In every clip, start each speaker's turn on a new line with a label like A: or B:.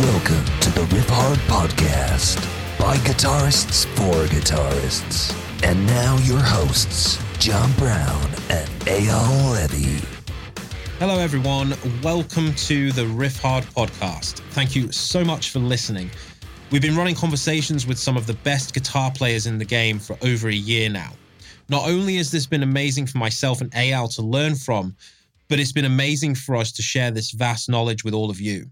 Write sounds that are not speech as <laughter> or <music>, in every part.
A: Welcome to the Riffhard Podcast by guitarists for guitarists. And now your hosts, John Browne and Eyal Levi.
B: Hello, everyone. Welcome to the Riffhard podcast. Thank you so much for listening. We've been running conversations with some of the best guitar players in the game for over a year now. Not only has this been amazing for myself and Eyal to learn from, but it's been amazing for us to share this vast knowledge with all of you.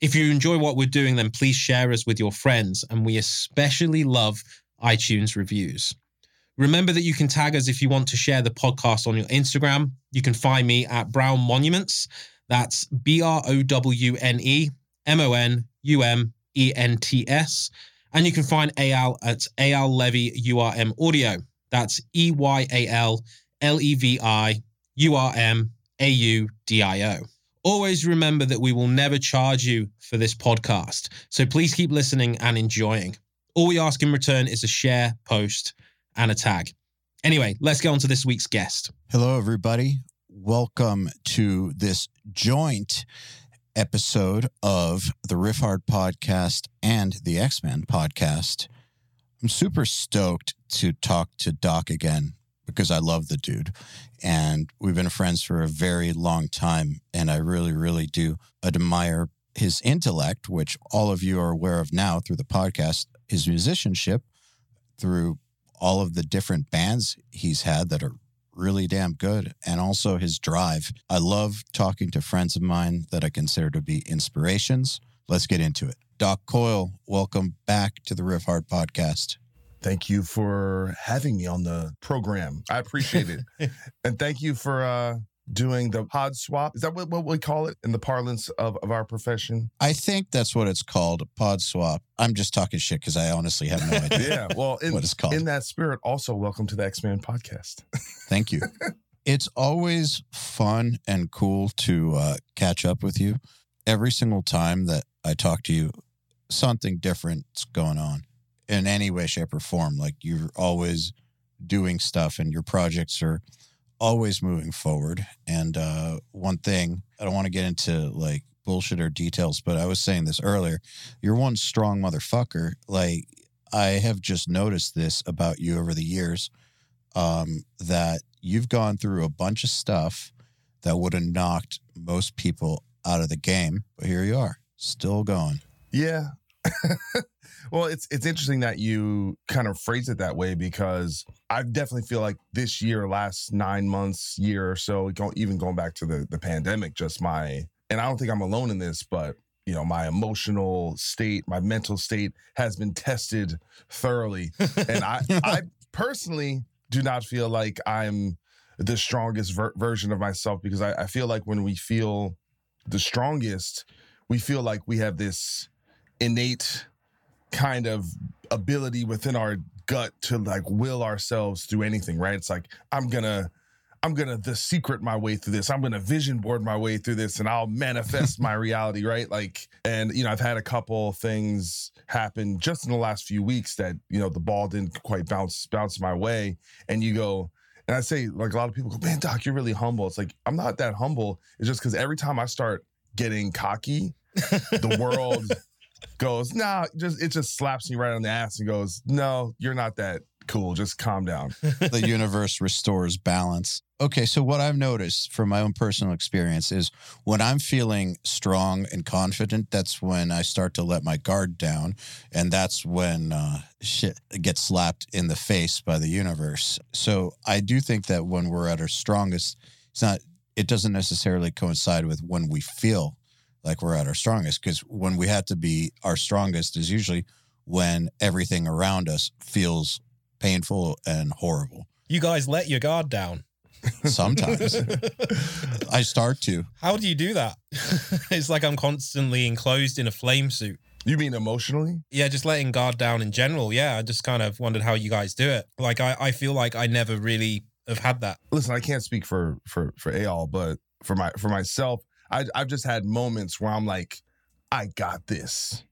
B: If you enjoy what we're doing, then please share us with your friends, and we especially love iTunes reviews. Remember that you can tag us if you want to share the podcast on your Instagram. You can find me at Browne Monuments. That's B R O W N E M O N U M E N T S. And you can find Eyal at Eyal Levi URM Audio. That's E Y A L L E V I U R M A U D I O. Always remember that we will never charge you for this podcast. So please keep listening and enjoying. All we ask in return is a share, post, and a tag. Anyway, let's get on to this week's guest.
C: Hello, everybody. Welcome to this joint episode of the Riffhard podcast and the Ex Man podcast. I'm super stoked to talk to Doc again because I love the dude. And we've been friends for a very long time. And I really, really do admire his intellect, which all of you are aware of now through the podcast, his musicianship, through all of the different bands he's had that are really damn good, and also his drive. I love talking to friends of mine that I consider to be inspirations. Let's get into it. Doc Coyle, welcome back to the Riffhard podcast.
D: Thank you for having me on the program. I appreciate it. <laughs> and thank you for uh, doing the pod swap. Is that what, what we call it in the parlance of, of our profession?
C: I think that's what it's called, pod swap. I'm just talking shit because I honestly have no <laughs> idea.
D: yeah. Well, in,
C: what it's called.
D: in that spirit, also welcome to the Ex Man podcast. <laughs>
C: Thank you. it's always fun and cool to uh, catch up with you. Every single time that I talk to you, something different's going on in any way, shape, or form. Like you're always doing stuff and your projects are always moving forward. And uh, one thing, I don't want to get into like bullshit or details, but I was saying this earlier. You're one strong motherfucker. Like I have just noticed this about you over the years um, that you've gone through a bunch of stuff that would have knocked most people out of the game. But here you are, still going.
D: Yeah. <laughs> well, it's it's interesting that you kind of phrase it that way because I definitely feel like this year, last nine months, year or so, even going back to the the pandemic, just my and I don't think I'm alone in this, but you know, my emotional state, my mental state has been tested thoroughly, <laughs> and I I personally do not feel like I'm the strongest ver- version of myself because I, I feel like when we feel the strongest, we feel like we have this innate kind of ability within our gut to like will ourselves through anything, right? It's like I'm gonna I'm gonna the secret my way through this. I'm gonna vision board my way through this and I'll manifest my <laughs> reality, right? Like, and you know, I've had a couple things happen just in the last few weeks that, you know, the ball didn't quite bounce bounce my way. And you go, and I say, like a lot of people go, Man, Doc, you're really humble. It's like, I'm not that humble. It's just because every time I start getting cocky, the world <laughs> goes, nah, just it just slaps me right on the ass and goes, no, you're not that cool. Just calm down. <laughs>
C: the universe restores balance. Okay, so what I've noticed from my own personal experience is when I'm feeling strong and confident, that's when I start to let my guard down, and that's when uh, shit gets slapped in the face by the universe. So I do think that when we're at our strongest, it's not. It doesn't necessarily coincide with when we feel like we're at our strongest because when we have to be our strongest is usually when everything around us feels painful and horrible.
B: You guys let your guard down.
C: Sometimes <laughs> I start to.
B: How do you do that? <laughs> it's like I'm constantly enclosed in a flame suit.
D: You mean emotionally?
B: Yeah, just letting guard down in general. Yeah, I just kind of wondered how you guys do it. Like I, I feel like I never really have had that.
D: Listen, I can't speak for for for Eyal, but for my for myself, I, I've just had moments where I'm like, I got this.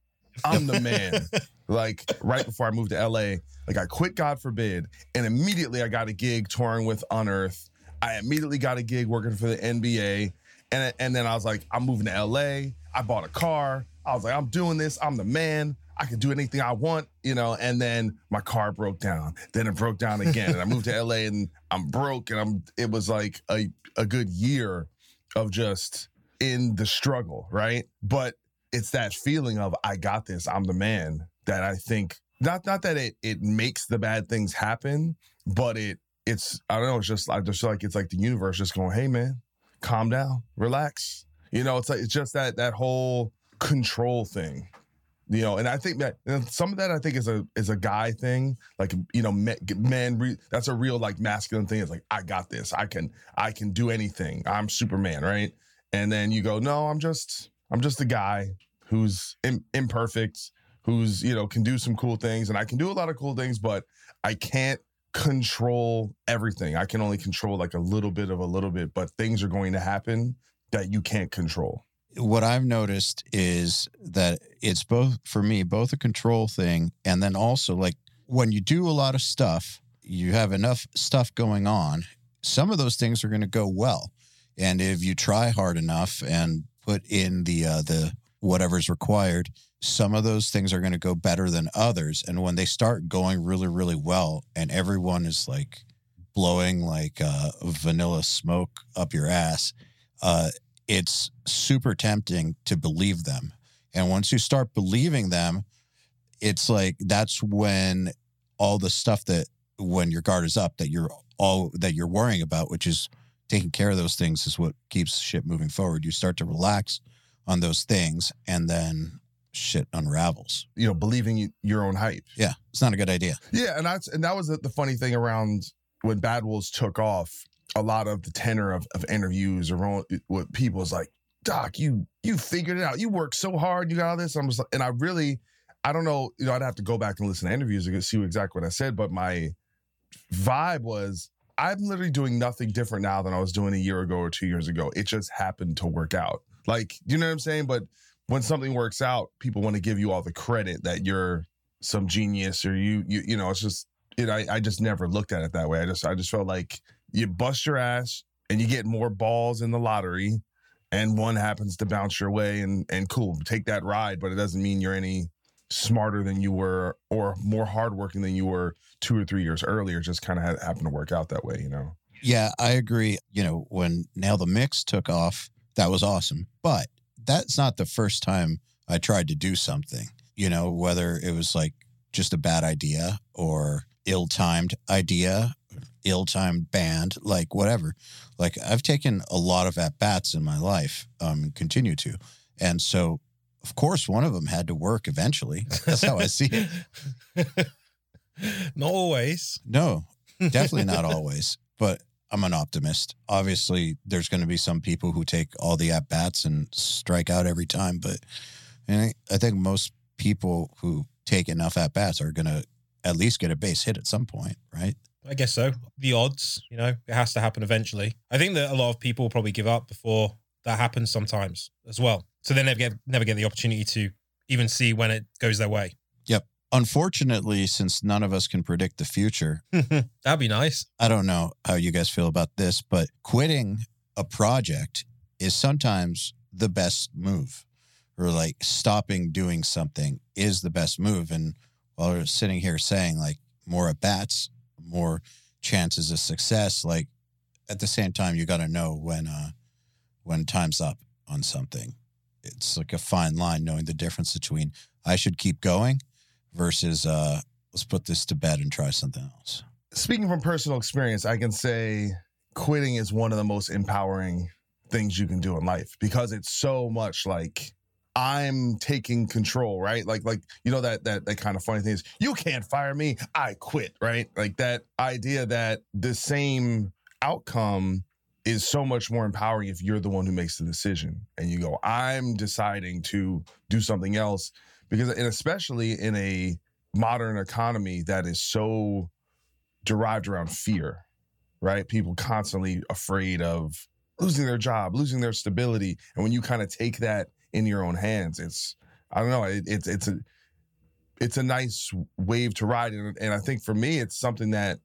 D: I'm the man. <laughs> like right before I moved to LA, like I quit God Forbid, and immediately I got a gig touring with Unearth. I immediately got a gig working for the NBA, And and then I was like, I'm moving to LA. I bought a car. I was like, I'm doing this. I'm the man. I can do anything I want, you know. And then my car broke down. Then it broke down again. and I moved to LA and I'm broke. And I'm it was like a, a good year of just in the struggle, right? But it's that feeling of I got this, I'm the man that I think not not that it it makes the bad things happen, but it it's I don't know, it's just I just feel like it's like the universe just going, hey man, calm down, relax. You know, it's like it's just that that whole control thing. You know, and I think that some of that I think is a is a guy thing, like you know, men. men re, that's a real like masculine thing. It's like I got this. I can I can do anything. I'm Superman, right? And then you go, no, I'm just I'm just a guy who's Im- imperfect, who's you know can do some cool things, and I can do a lot of cool things, but I can't control everything. I can only control like a little bit of a little bit, but things are going to happen that you can't control.
C: What I've noticed is that it's both for me, both a control thing and then also like when you do a lot of stuff, you have enough stuff going on, some of those things are going to go well. And if you try hard enough and put in the uh, the whatever's required, some of those things are going to go better than others. And when they start going really, really well, and everyone is like blowing like uh, vanilla smoke up your ass, uh, it's super tempting to believe them. And once you start believing them, it's like that's when all the stuff that when your guard is up that you're all that you're worrying about, which is taking care of those things, is what keeps shit moving forward. You start to relax on those things, and then shit unravels.
D: You know, believing your own hype.
C: Yeah, it's not a good idea.
D: Yeah, and that's and that was the, the funny thing around when Bad Wolves took off. A lot of the tenor of, of interviews around what people was like, Doc, you you figured it out. You worked so hard. You got all this. I'm just like, and I really, I don't know. You know, I'd have to go back and listen to interviews to see exactly what I said. But my vibe was, I'm literally doing nothing different now than I was doing a year ago or two years ago. It just happened to work out. Like, you know what I'm saying? But when something works out, people want to give you all the credit that you're some genius or you you you know, it's just it I, I just never looked at it that way. I just I just felt like you bust your ass and you get more balls in the lottery and one happens to bounce your way and and cool, take that ride, but it doesn't mean you're any smarter than you were or more hardworking than you were two or three years earlier. Just kind of happened to work out that way, you know.
C: Yeah, I agree. You know, when Nail the Mix took off, that was awesome. But that's not the first time I tried to do something, you know, whether it was like just a bad idea or ill timed idea, ill timed band, like whatever. Like I've taken a lot of at bats in my life um, continue to. And so, of course, one of them had to work eventually. That's how I see it. <laughs>
E: not always.
C: No, definitely not always. But I'm an optimist. Obviously, there's going to be some people who take all the at bats and strike out every time, but I think most people who take enough at bats are going to at least get a base hit at some point, right?
E: I guess so. The odds, you know, it has to happen eventually. I think that a lot of people will probably give up before that happens sometimes as well. So they never get never get the opportunity to even see when it goes their way.
C: Yep. Unfortunately, since none of us can predict the future, <laughs>
E: that'd be nice.
C: I don't know how you guys feel about this, but quitting a project is sometimes the best move, or like stopping doing something is the best move. And while we're sitting here saying like more at bats, more chances of success, like at the same time, you got to know when, uh, when time's up on something. It's like a fine line knowing the difference between I should keep going versus uh, let's put this to bed and try something else.
D: Speaking from personal experience, I can say quitting is one of the most empowering things you can do in life because it's so much like I'm taking control, right? Like, like you know that that that kind of funny thing is you can't fire me, I quit, right? Like that idea that the same outcome is so much more empowering if you're the one who makes the decision and you go, I'm deciding to do something else. Because and especially in a modern economy that is so derived around fear right? People constantly afraid of losing their job losing their stability. And when you kind of take that in your own hands it's i don't know it, it's it's a it's a nice wave to ride. And, and i think for me it's something that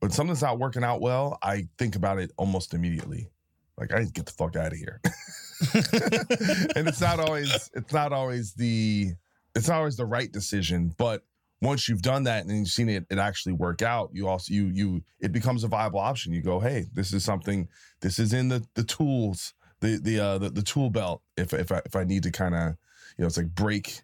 D: when something's not working out well i think about it almost immediately like I get the fuck out of here. <laughs> and it's not always it's not always the it's not always the right decision, but once you've done that and you've seen it it actually work out, you also you you it becomes a viable option. You go, hey, this is something. This is in the the tools, the the uh, the, the tool belt. If if I if I need to kind of you know, it's like break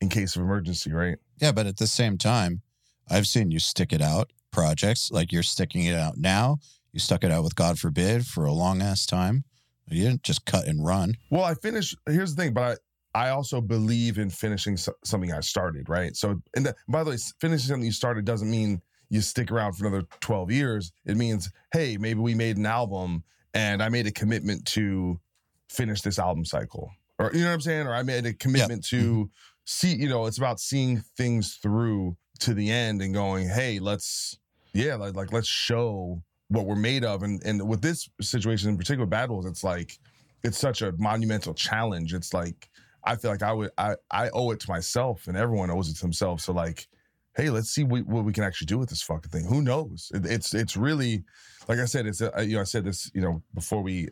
D: in case of emergency, right?
C: Yeah, but at the same time, I've seen you stick it out projects like you're sticking it out now. You stuck it out with God Forbid for a long ass time. You didn't just cut and run.
D: Well, I finished. Here's the thing, but I, I also believe in finishing so, something I started, right? So, and the, by the way, finishing something you started doesn't mean you stick around for another 12 years. It means, hey, maybe we made an album and I made a commitment to finish this album cycle. Or, you know what I'm saying? Or I made a commitment
C: Yeah.
D: to mm-hmm. see, you know, it's about seeing things through to the end and going, hey, let's, yeah, like, like let's show what we're made of. And and with this situation in particular, Bad Wolves, it's like, it's such a monumental challenge. It's like I feel like I would I I owe it to myself, and everyone owes it to themselves. So like, hey, let's see what, what we can actually do with this fucking thing. Who knows? It, it's it's really like I said. It's a, you know I said this you know before we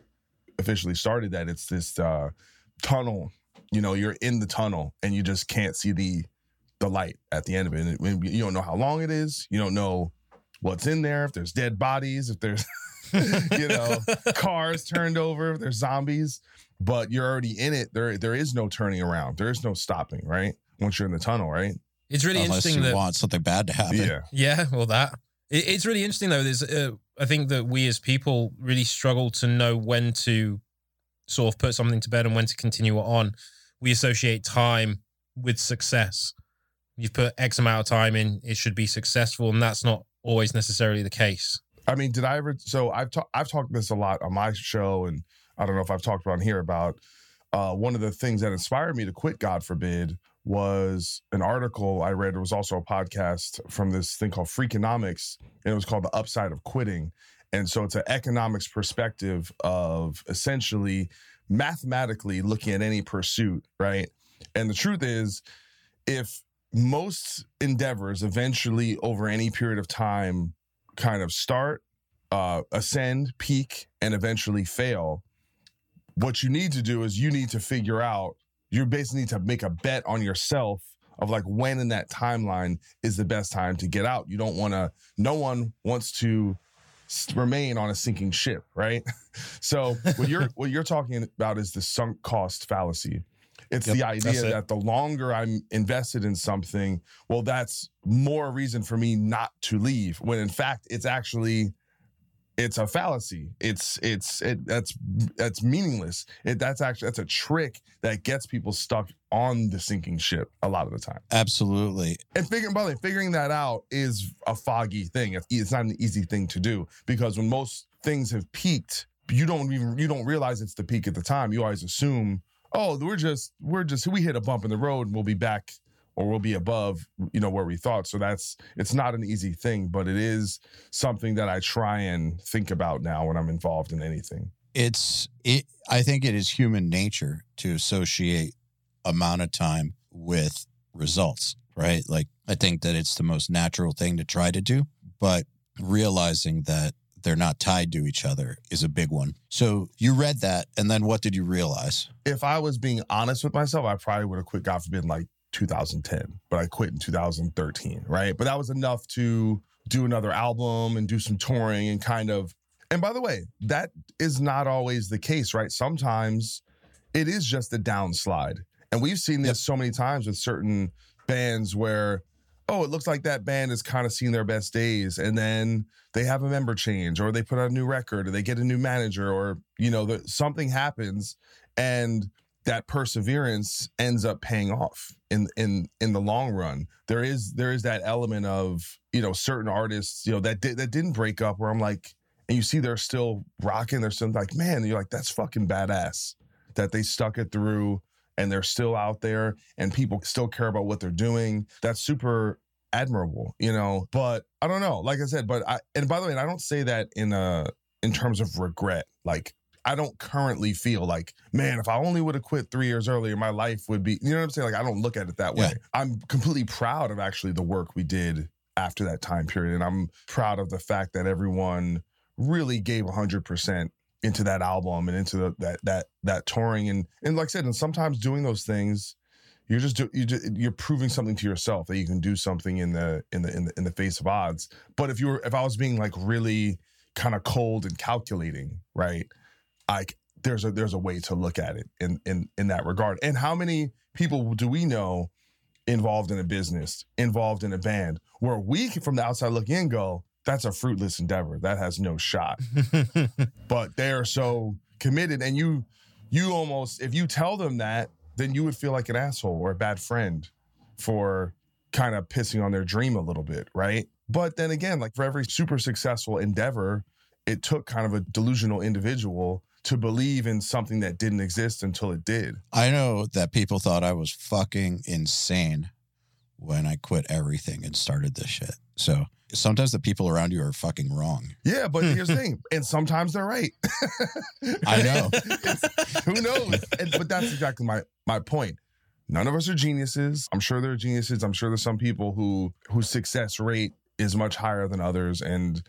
D: officially started that it's this uh, tunnel. You know, you're in the tunnel and you just can't see the the light at the end of it. And you don't know how long it is. You don't know what's in there. If there's dead bodies. If there's <laughs> you know <laughs> cars turned over. If there's zombies, but you're already in it. There there is no turning around. There is no stopping. Right once you're in the tunnel. Right.
B: It's really
C: unless
B: interesting
C: you
B: that
C: want something bad to happen.
D: Yeah.
B: Yeah, well, that it, it's really interesting though. There's, uh, I think that we as people really struggle to know when to sort of put something to bed and when to continue it on. We associate time with success. You've put X amount of time in, it should be successful, and that's not always necessarily the case.
D: I mean, did I ever? So I've talked. I've talked this a lot on my show, and I don't know if I've talked about here about uh, one of the things that inspired me to quit. God Forbid was an article I read. It was also a podcast from this thing called Freakonomics, and it was called "The Upside of Quitting." And so it's an economics perspective of essentially mathematically looking at any pursuit, right? And the truth is, if most endeavors eventually over any period of time kind of start, uh, ascend, peak, and eventually fail, what you need to do is you need to figure out, you basically need to make a bet on yourself of like when in that timeline is the best time to get out. You don't want to, no one wants to remain on a sinking ship, right? <laughs> so what you're <laughs> what you're talking about is the sunk cost fallacy. It's
C: Yep,
D: the idea that the longer I'm invested in something, well, that's more reason for me not to leave. When in fact, it's actually it's a fallacy. It's it's it that's that's meaningless. It that's actually that's a trick that gets people stuck on the sinking ship a lot of the time.
C: Absolutely.
D: And figuring, by the way, figuring that out is a foggy thing. It's, it's not an easy thing to do because when most things have peaked, you don't even you don't realize it's the peak at the time. You always assume, oh, we're just we're just we hit a bump in the road and we'll be back or we'll be above, you know, where we thought. So that's it's not an easy thing, but it is something that I try and think about now when I'm involved in anything.
C: It's it I think it is human nature to associate amount of time with results, right? Like I think that it's the most natural thing to try to do, but realizing that they're not tied to each other is a big one. So you read that and then what did you realize?
D: if I was being honest with myself, I probably would have quit, God Forbid, like 2010, but I quit in 2013, right? But that was enough to do another album and do some touring and kind of. And by the way, that is not always the case, right? Sometimes it is just a downslide. And we've seen this
C: Yep.
D: so many times with certain bands where, oh, it looks like that band has kind of seen their best days. And then they have a member change or they put out a new record or they get a new manager or, you know, the, something happens and that perseverance ends up paying off in in in the long run there is there is that element of you know certain artists you know that did, that didn't break up where i'm like and you see they're still rocking they're still like man you're like that's fucking badass that they stuck it through and they're still out there and people still care about what they're doing that's super admirable you know but i don't know like i said but i and by the way and i don't say that in a in terms of regret like I don't currently feel like, man, if I only would have quit three years earlier, my life would be, you know what I'm saying? Like, I don't look at it that way.
C: Yeah.
D: I'm completely proud of actually the work we did after that time period. And I'm proud of the fact that everyone really gave 100% into that album and into the, that that that touring and and like I said, and sometimes doing those things, you're just do, you just, you're proving something to yourself that you can do something in the in the in the in the face of odds. But if you were if I was being like really kind of cold and calculating, right? Like there's a there's a way to look at it in in in that regard. And how many people do we know involved in a business, involved in a band, where we from the outside looking in go, that's a fruitless endeavor. That has no shot. <laughs> but they are so committed, and you you almost if you tell them that, then you would feel like an asshole or a bad friend for kind of pissing on their dream a little bit, right? But then again, like for every super successful endeavor, it took kind of a delusional individual to believe in something that didn't exist until it did.
C: I know that people thought I was fucking insane when I quit everything and started this shit. So sometimes the people around you are fucking wrong.
D: Yeah, but here's the <laughs> thing, and sometimes they're right. <laughs>
C: I know.
D: Who knows? And, but that's exactly my my point. None of us are geniuses. I'm sure there are geniuses. I'm sure there's some people who whose success rate is much higher than others, and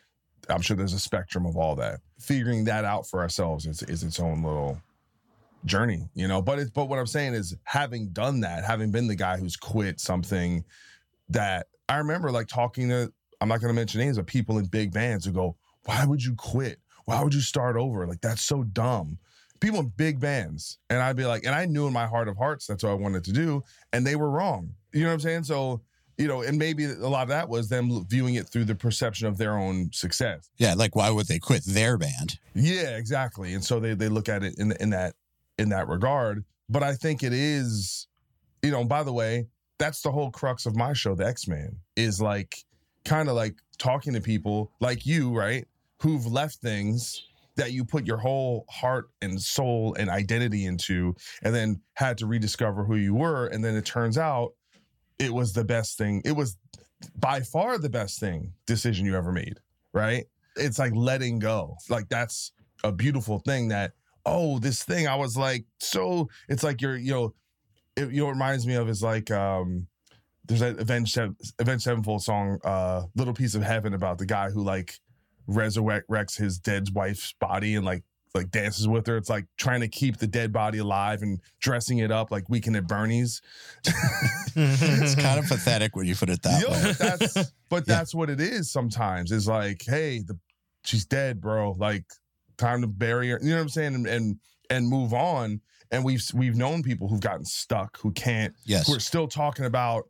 D: I'm sure there's a spectrum of all that. Figuring that out for ourselves is, is its own little journey, you know. But it's but what I'm saying is having done that, having been the guy who's quit something that I remember like talking to I'm not gonna mention names, but people in big bands who go, Why would you quit? Why would you start over? Like that's so dumb. People in big bands. And I'd be like, and I knew in my heart of hearts that's what I wanted to do. And they were wrong. You know what I'm saying? So you know, and maybe a lot of that was them viewing it through the perception of their own success.
C: Yeah, like why would they quit their band?
D: Yeah, exactly. And so they they look at it in in that in that regard. But I think it is, you know, by the way, that's the whole crux of my show, The Ex Man, is like kind of like talking to people like you, right? Who've left things that you put your whole heart and soul and identity into and then had to rediscover who you were. And then it turns out it was the best thing. It was by far the best thing decision you ever made, right? It's like letting go. Like that's a beautiful thing that oh, this thing I was like so it's like you're you know it you know it reminds me of is like um there's that Avenged Avenged Sevenfold song uh Little Piece of Heaven about the guy who like resurrects his dead wife's body and like like dances with her. It's like trying to keep the dead body alive and dressing it up like Weekend at Bernie's. <laughs>
C: it's kind of <laughs> pathetic when you put it that
D: Yo,
C: way.
D: But that's <laughs> but
C: Yeah.
D: that's what it is sometimes. Is like, hey, the she's dead, bro. Like, time to bury her. You know what I'm saying? And and, and move on. And we've we've known people who've gotten stuck who can't
C: Yes.
D: who are still talking about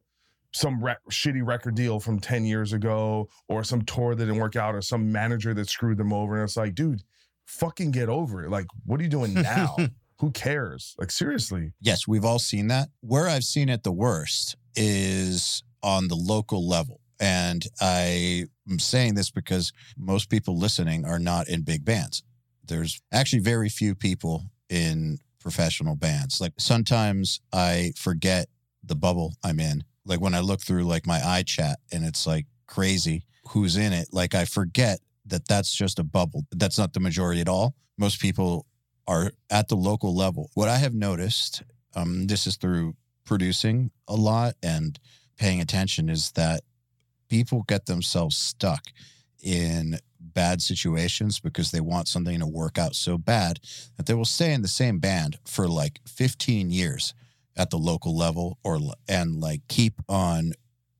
D: some rec- shitty record deal from 10 years ago or some tour that didn't work out or some manager that screwed them over. And it's like, dude, fucking get over it. Like, what are you doing now? <laughs> Who cares? Like, seriously.
C: Yes, we've all seen that. Where I've seen it the worst is on the local level. And I am saying this because most people listening are not in big bands. There's actually very few people in professional bands. Like sometimes I forget the bubble I'm in. Like when I look through like my iChat and it's like crazy who's in it, like I forget that that's just a bubble. That's not the majority at all. Most people are at the local level. What I have noticed, um, this is through producing a lot and paying attention, is that people get themselves stuck in bad situations because they want something to work out so bad that they will stay in the same band for like 15 years at the local level or and like keep on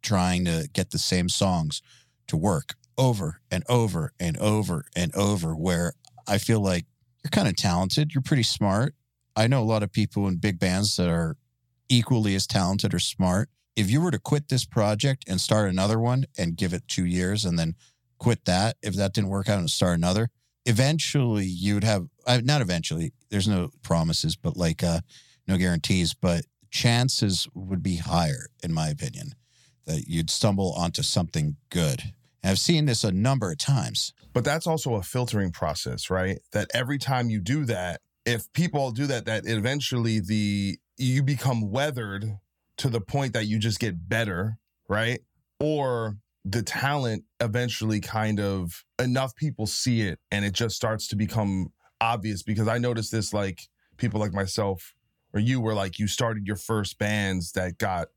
C: trying to get the same songs to work over and over and over and over where I feel like you're kind of talented, you're pretty smart. I know a lot of people in big bands that are equally as talented or smart. If you were to quit this project and start another one and give it 2 years and then quit that, if that didn't work out and start another, eventually you'd have uh, not eventually, there's no promises, but like uh no guarantees, but chances would be higher in my opinion that you'd stumble onto something good. And I've seen this a number of times.
D: But that's also a filtering process, right? That every time you do that, if people do that, that eventually the you become weathered to the point that you just get better, right? Or the talent eventually kind of enough people see it and it just starts to become obvious because I noticed this like people like myself or you were like you started your first bands that got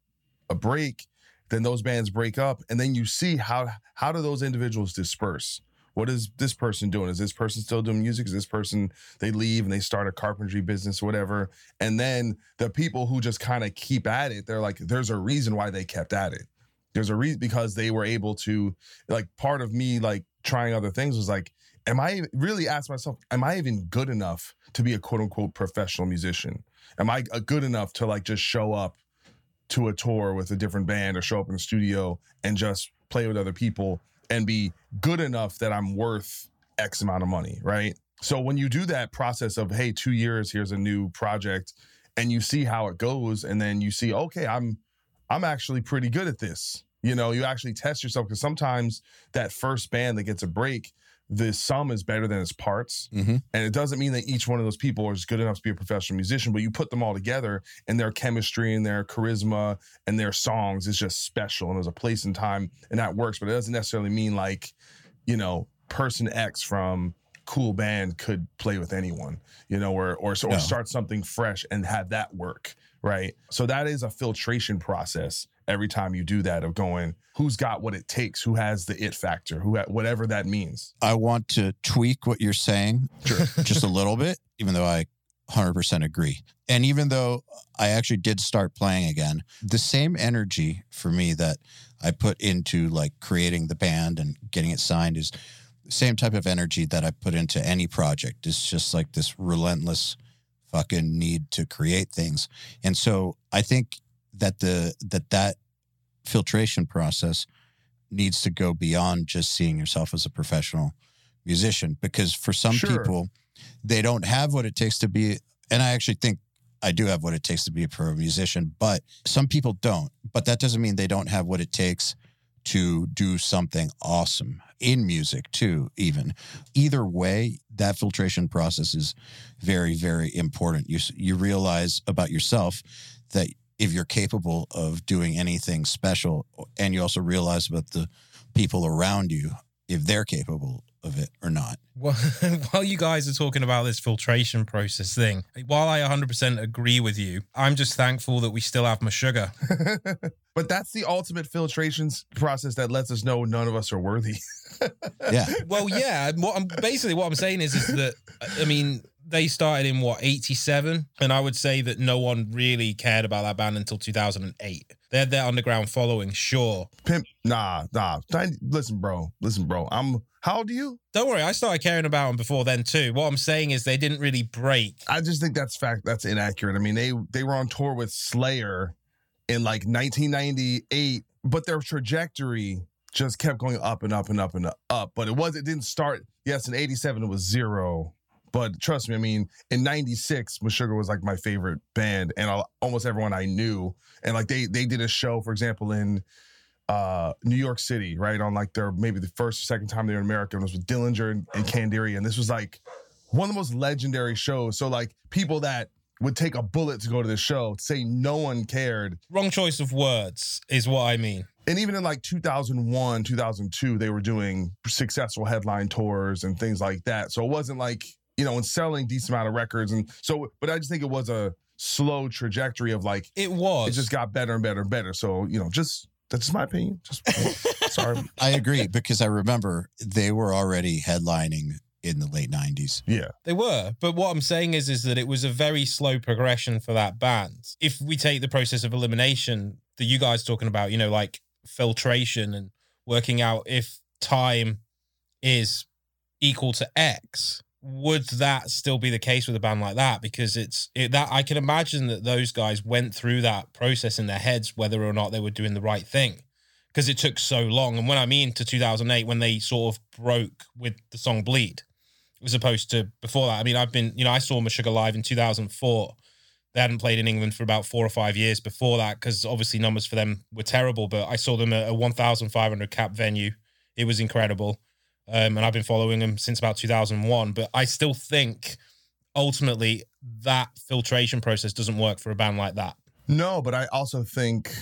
D: a break then those bands break up and then you see how how do those individuals disperse What is this person doing? Is this person still doing music? Is this person they leave and they start a carpentry business, whatever? And then the people who just kind of keep at it, they're like, there's a reason why they kept at it. There's a reason because they were able to, like, part of me, like, trying other things was like, am I really ask myself, am I even good enough to be a quote unquote professional musician? Am I uh, good enough to like just show up to a tour with a different band or show up in the studio and just play with other people and be good enough that I'm worth X amount of money, right? So when you do that process of hey, 2 years here's a new project and you see how it goes and then you see okay, I'm I'm actually pretty good at this. You know, you actually test yourself because sometimes that first band that gets a break, the sum is better than its parts.
C: Mhm.
D: And it doesn't mean that each one of those people is good enough to be a professional musician, but you put them all together and their chemistry and their charisma and their songs is just special. And there's a place and time and that works, but it doesn't necessarily mean like, you know, person X from cool band could play with anyone, you know, or or, or
C: No.
D: start something fresh and have that work, right? So that is a filtration process every time you do that of going, who's got what it takes, who has the it factor, who ha- whatever that means.
C: I want to tweak what you're saying <laughs> just a little bit, even though I 100% agree. And even though I actually did start playing again, the same energy for me that I put into like creating the band and getting it signed is the same type of energy that I put into any project. It's just like this relentless fucking need to create things. And so I think that the that that filtration process needs to go beyond just seeing yourself as a professional musician because for some
D: Sure.
C: people they don't have what it takes to be and I actually think I do have what it takes to be a pro musician, but some people don't. But that doesn't mean they don't have what it takes to do something awesome in music too even either way that filtration process is very very important you you realize about yourself that if you're capable of doing anything special and you also realize about the people around you if they're capable of it or not
B: Well, <laughs> while you guys are talking about this filtration process thing, while I 100% agree with you, I'm just thankful that we still have Meshuggah. <laughs> <laughs>
D: but that's the ultimate filtration process that lets us know none of us are worthy.
C: yeah
B: Well, yeah. What I'm basically what I'm saying is, is that I mean they started in what 87, and I would say that no one really cared about that band until 2008. They had their underground following, sure.
D: Pimp, nah, nah. Listen, bro. Listen, bro. I'm. How old are you?
B: Don't worry, I started caring about them before then too. What I'm saying is they didn't really break.
D: I just think that's fact. That's inaccurate. I mean, they they were on tour with Slayer in like 1998, but their trajectory just kept going up and up and up and up. But it was it didn't start. Yes, in '87 it was zero. But trust me, I mean, in '96, Meshuggah was like my favorite band, and al- almost everyone I knew. And like they they did a show, for example, in uh New York City, right on like their maybe the first or second time they were in America, and it was with Dillinger and, and and this was like one of the most legendary shows. So like people that would take a bullet to go to the show, say no one cared.
B: Wrong choice of words is what I mean.
D: And even in like 2001, 2002, they were doing successful headline tours and things like that. So it wasn't like, you know, and selling decent amount of records. And so, but I just think it was a slow trajectory of like,
B: It was.
D: it just got better and better and better. So, you know, just that's my opinion. Just <laughs> sorry.
C: I agree because I remember they were already headlining in the late 90s.
D: Yeah.
B: They were, but what I'm saying is, is that it was a very slow progression for that band. If we take the process of elimination that you guys talking about, you know, like filtration and working out if time is equal to X, would that still be the case with a band like that? Because it's it, that I can imagine that those guys went through that process in their heads, whether or not they were doing the right thing. Because it took so long. And when I mean to 2008, when they sort of broke with the song Bleed, as opposed to before that. I mean, I've been, you know, I saw Meshuggah live in 2004. They hadn't played in England for about four or five years before that because obviously numbers for them were terrible. But I saw them at a 1,500 cap venue. It was incredible. Um, and I've been following them since about 2001. But I still think ultimately that filtration process doesn't work for a band like that.
D: No, but I also think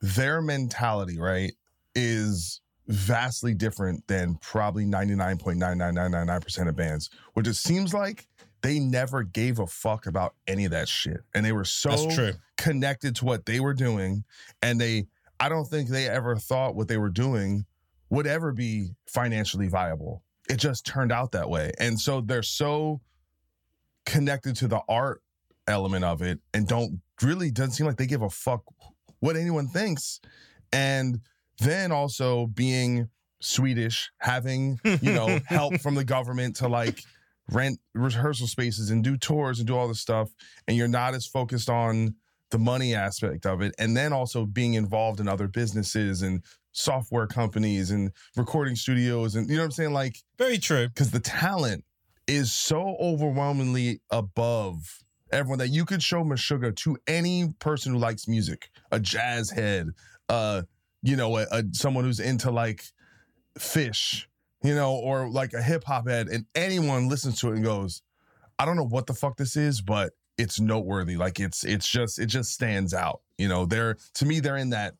D: their mentality, right, is vastly different than probably 99.99999% of bands, which it seems like they never gave a fuck about any of that shit. And they were so connected to what they were doing. And they, I don't think they ever thought what they were doing would ever be financially viable. it just turned out that way. And so they're so connected to the art element of it and don't really doesn't seem like they give a fuck what anyone thinks. And then also being Swedish, having, you know, <laughs> help from the government to like rent rehearsal spaces and do tours and do all this stuff. And you're not as focused on the money aspect of it. And then also being involved in other businesses and software companies and recording studios. And you know what I'm saying? Like,
B: Very true.
D: because the talent is so overwhelmingly above everyone that you could show Meshuggah to any person who likes music, a jazz head, uh, you know, a, a someone who's into like Phish, you know, or like a hip hop head, and anyone listens to it and goes, I don't know what the fuck this is, but it's noteworthy. Like it's it's just it just stands out. You know, they're to me they're in that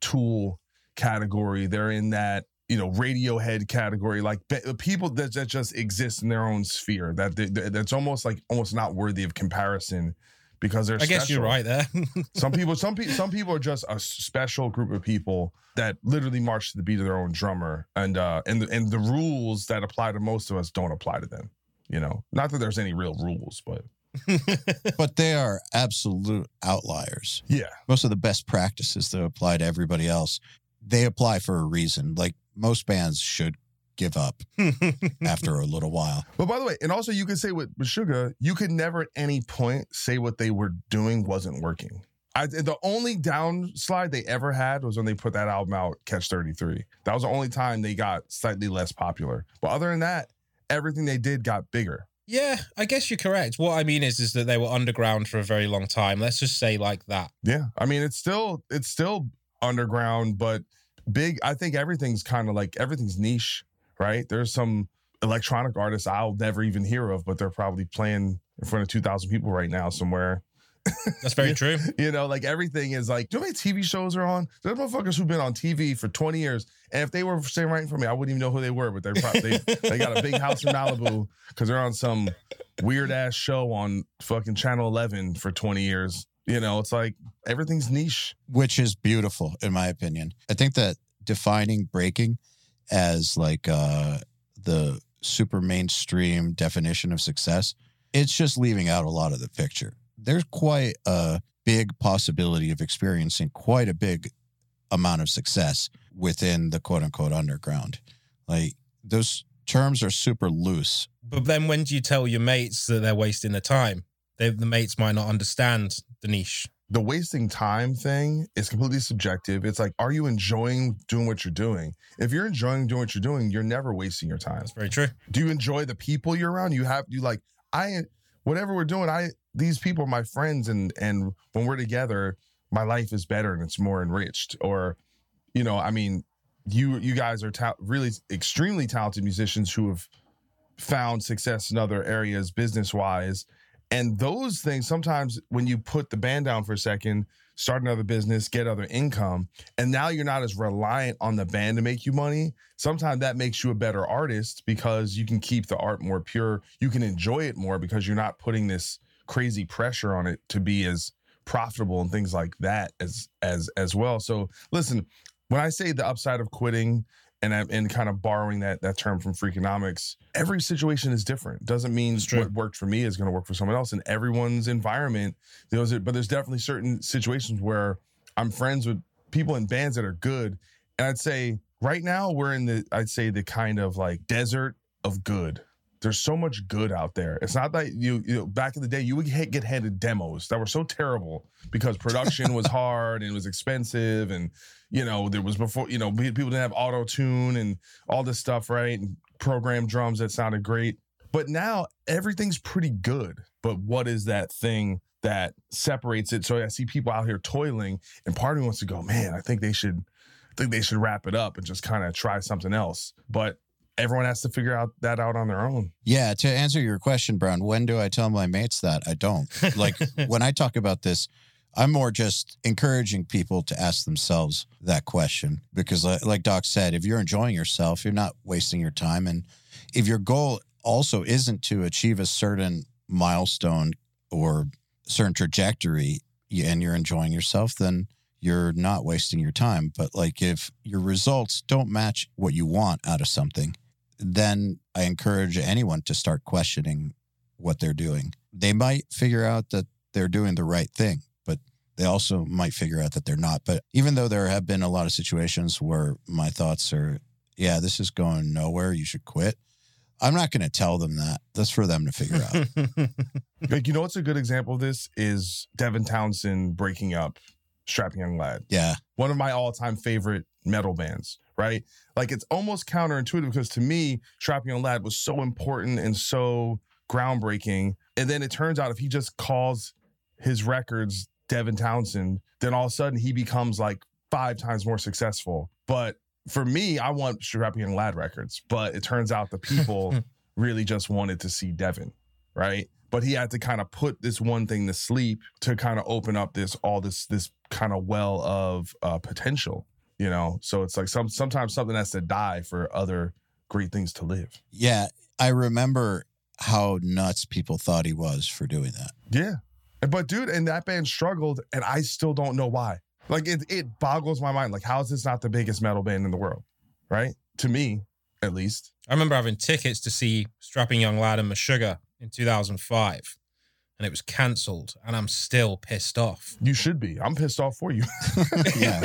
D: Tool category. They're in that you know Radiohead category. Like be- people that, that just exist in their own sphere. That they, they- that's almost like almost not worthy of comparison because they're.
B: I guess you're
D: special.
B: right there. <laughs>
D: Some people, some people, some people are just a special group of people that literally march to the beat of their own drummer, and uh, and the, and the rules that apply to most of us don't apply to them. You know, not that there's any real rules, but <laughs>
C: but they are absolute outliers.
D: yeah,
C: Most of the best practices that apply to everybody else, they apply for a reason. Like most bands should give up <laughs> after a little while.
D: But by the way, and also you could say with Sugar, you could never at any point say what they were doing wasn't working. I, the only downslide they ever had was when they put that album out, Catch 33. That was the only time they got slightly less popular. But other than that, everything they did got bigger.
B: yeah, I guess you're correct. What I mean is, is that they were underground for a very long time. Let's just say like that.
D: Yeah. I mean, it's still it's still underground, but big. I think everything's kind of like everything's niche, right? There's some electronic artists I'll never even hear of, but they're probably playing in front of 2,000 people right now somewhere.
B: That's very <laughs> true.
D: You know, like everything is like, do you know how many TV shows are on? There's motherfuckers who've been on TV for 20 years. And if they were sitting right in front of me, I wouldn't even know who they were, but they're probably, they, <laughs> they got a big house in Malibu because they're on some weird ass show on fucking Channel 11 for 20 years. You know, it's like everything's niche.
C: which is beautiful in my opinion. I think that defining breaking as like uh the super mainstream definition of success, it's just leaving out a lot of the picture. There's quite a big possibility of experiencing quite a big amount of success within the quote unquote underground. Like those terms are super loose.
B: But then when do you tell your mates that they're wasting their time? They, the mates might not understand the niche.
D: The wasting time thing is completely subjective. It's like, are you enjoying doing what you're doing? If you're enjoying doing what you're doing, you're never wasting your time.
B: That's very true.
D: do you enjoy the people you're around you have you like i whatever we're doing i these people are my friends and and when we're together my life is better and it's more enriched or you know i mean you you guys are ta- really extremely talented musicians who have found success in other areas business wise and those things sometimes when you put the band down for a second start another business get other income and now you're not as reliant on the band to make you money sometimes that makes you a better artist because you can keep the art more pure. You can enjoy it more because you're not putting this crazy pressure on it to be as profitable and things like that as as as well. So listen when i say the upside of quitting and I- and kind of borrowing that that term from freakonomics every situation is different. Doesn't mean what worked for me is going to work for someone else in everyone's environment there's but there's definitely certain situations where i'm friends with people in bands that are good and i'd say right now we're in the i'd say the kind of like desert of good. There's so much good out there. It's not that you, you know, back in the day you would get handed demos that were so terrible because production was <laughs> hard and it was expensive and you know there was before you know people didn't have auto tune and all this stuff right? And program drums that sounded great. But now everything's pretty good. But what is that thing that separates it? So i see people out here toiling and part of me wants to go man i think they should I think they should wrap it up and just kind of try something else. But everyone has to figure out that out on their own.
C: Yeah, to answer your question, Browne, when do I tell my mates that? I don't. Like <laughs> when I talk about this, I'm more just encouraging people to ask themselves that question because, like Doc said, if you're enjoying yourself, you're not wasting your time. And if your goal also isn't to achieve a certain milestone or certain trajectory and you're enjoying yourself, then you're not wasting your time. But like if your results don't match what you want out of something, then I encourage anyone to start questioning what they're doing. They might figure out that they're doing the right thing, they also might figure out that they're not. But even though there have been a lot of situations where my thoughts are, yeah, this is going nowhere, you should quit. I'm not going to tell them that. That's for them to figure out. <laughs>
D: Like, you know what's a good example of this is Devin Townsend breaking up Strapping Young Lad.
C: yeah.
D: One of my all-time favorite metal bands, right? Like it's almost counterintuitive because to me, Strapping Young Lad was so important and so groundbreaking. And then it turns out if he just calls his records Devin Townsend, then all of a sudden he becomes like five times more successful. But for me, I want Strapping Young Lad records. But it turns out the people <laughs> really just wanted to see Devin, right? But he had to kind of put this one thing to sleep to kind of open up this all this this kind of well of uh, potential, you know. So it's like some sometimes something has to die for other great things to live.
C: Yeah. I remember how nuts people thought he was for doing that.
D: Yeah, but dude, and that band struggled, and I still don't know why. Like it it boggles my mind. Like how is this not the biggest metal band in the world, right? To me, at least.
B: I remember having tickets to see Strapping Young Lad and Meshuggah in 2005, and it was cancelled, and I'm still pissed off
D: You should be. I'm pissed off for you. <laughs>
C: Yeah.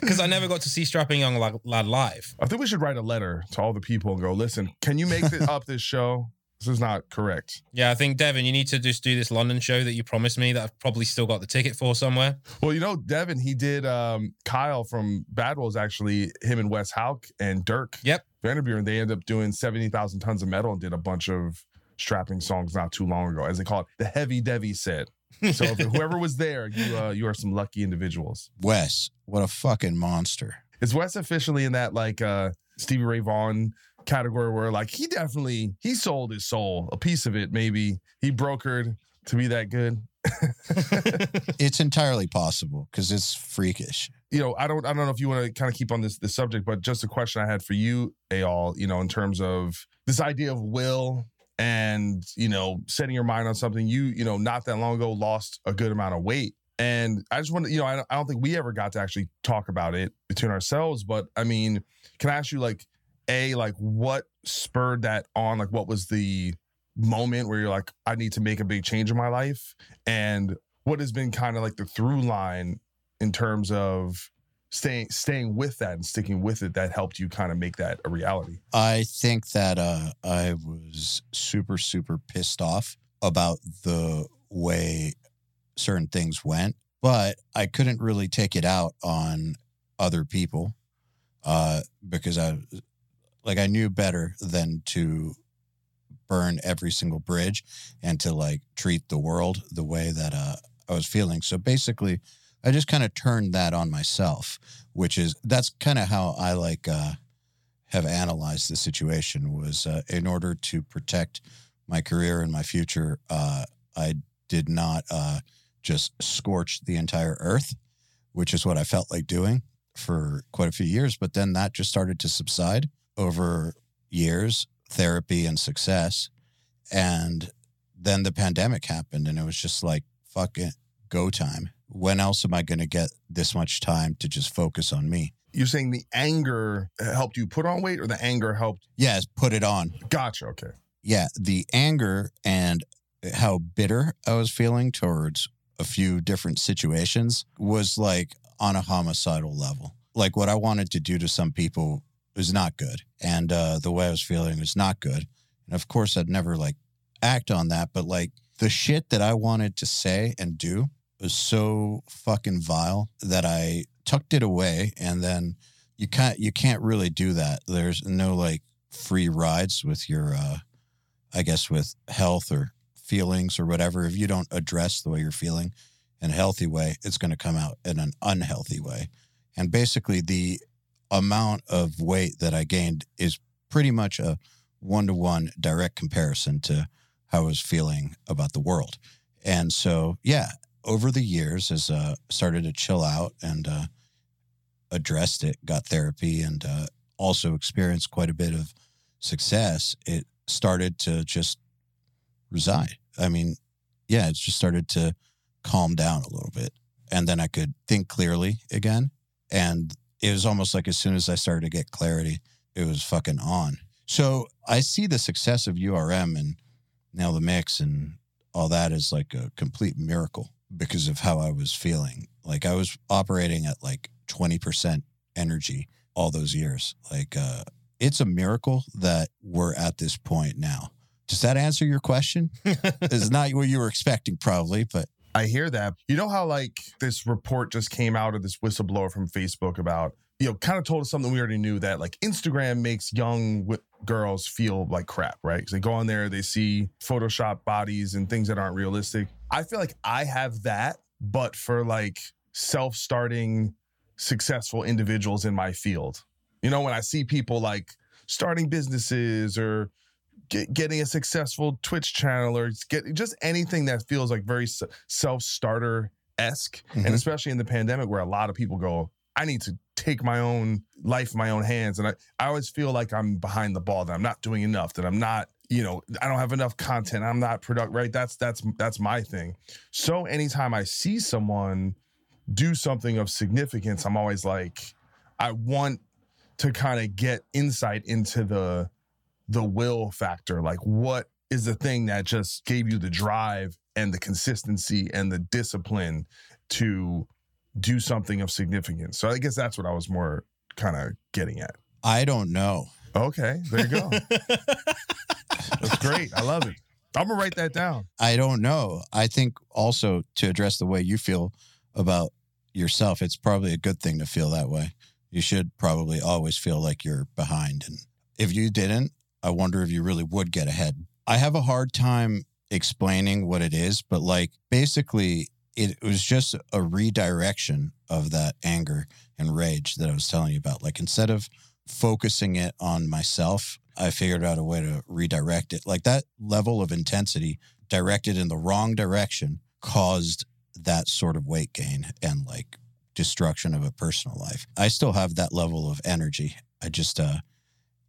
B: because I never got to see Strapping Young Lad Lad live.
D: I think we should write a letter to all the people and go, listen, can you make this <laughs> up this show? This is not correct.
B: Yeah, I think Devin, you need to just do this London show that you promised me that I've probably still got the ticket for somewhere.
D: Well, you know, Devin, he did um Kyle from Bad Wolves actually, him and Wes Hauch and Dirk
B: Yep.
D: Verbeuren, they ended up doing 70,000 tons of metal and did a bunch of strapping songs not too long ago, as they call it, the heavy Devi set. So if <laughs> whoever was there, you uh, you are some lucky individuals.
C: Wes, what a fucking monster.
D: Is Wes officially in that like uh Stevie Ray Vaughan category where like he definitely he sold his soul, a piece of it maybe. He brokered to be that good. <laughs>
C: It's entirely possible because it's freakish.
D: you know, I don't I don't know if you want to kind of keep on this this subject, but just a question I had for you, Eyal, you know, in terms of this idea of will and you know setting your mind on something. You you know, not that long ago lost a good amount of weight, and I just want to you know I don't, I don't think we ever got to actually talk about it between ourselves, but I mean, can I ask you like a like what spurred that on? Like, what was the moment where you're like, I need to make a big change in my life, and what has been kind of like the through line in terms of staying staying with that and sticking with it that helped you kind of make that a reality
C: I think that uh, I was super, super pissed off about the way certain things went, but I couldn't really take it out on other people uh, because I, like, I knew better than to burn every single bridge and to like treat the world the way that uh, I was feeling. So basically, I just kind of turned that on myself, which is that's kind of how I like. Uh, have analyzed the situation was uh, in order to protect my career and my future, uh, I did not uh, just scorch the entire earth, which is what I felt like doing for quite a few years. But then that just started to subside over years, therapy and success. And then the pandemic happened, and it was just like, fuck it, go time. When else am I going to get this much time to just focus on me?
D: you're saying the anger helped you put on weight or the anger helped
C: Yes, put it on.
D: gotcha okay
C: yeah, the anger and how bitter I was feeling towards a few different situations was like on a homicidal level. Like what I wanted to do to some people was not good. And uh, the way I was feeling was not good. And of course, I'd never like act on that. But like the shit that I wanted to say and do was so fucking vile that I tucked it away. And then you can't, you can't really do that. There's no like free rides with your, uh, I guess, with health or feelings or whatever, if you don't address the way you're feeling in a healthy way, it's going to come out in an unhealthy way. And basically, the amount of weight that I gained is pretty much a one to one direct comparison to how I was feeling about the world. And so, yeah, over the years, as uh, started to chill out and uh, addressed it, got therapy, and uh, also experienced quite a bit of success, it started to just reside. I mean, yeah, it just started to calm down a little bit. And then I could think clearly again. And it was almost like as soon as I started to get clarity, it was fucking on. So I see the success of URM and Nail the Mix and all that as like a complete miracle because of how I was feeling. Like I was operating at like 20% energy all those years. Like uh it's a miracle that we're at this point now. Does that answer your question? <laughs> it's not what you were expecting, probably, but
D: I hear that. You know how like this report just came out of this whistleblower from Facebook about you know kind of told us something we already knew that like Instagram makes young w- girls feel like crap, right? Because they go on there, they see Photoshop bodies and things that aren't realistic. I feel like I have that, but for like self-starting successful individuals in my field. You know, when I see people like starting businesses or get, getting a successful Twitch channel or get just anything that feels like very self starter esque,
C: Mhm.
D: and especially in the pandemic where a lot of people go, I need to take my own life in my own hands, and I I always feel like I'm behind the ball, that I'm not doing enough, that I'm not you know I don't have enough content, I'm not product right. That's that's that's my thing. So anytime I see someone do something of significance, I'm always like, I want to kind of get insight into the the will factor like what is the thing that just gave you the drive and the consistency and the discipline to do something of significance so i guess that's what i was more kind of getting at
C: I don't know.
D: okay there you go <laughs> that's great i love it i'm gonna write that down
C: I don't know. I think also to address the way you feel about yourself, it's probably a good thing to feel that way. You should probably always feel like you're behind. And if you didn't, I wonder if you really would get ahead. I have a hard time explaining what it is, but like basically, it was just a redirection of that anger and rage that I was telling you about. Like instead of focusing it on myself, I figured out a way to redirect it. Like that level of intensity directed in the wrong direction caused that sort of weight gain and like destruction of a personal life. I still have that level of energy. I just uh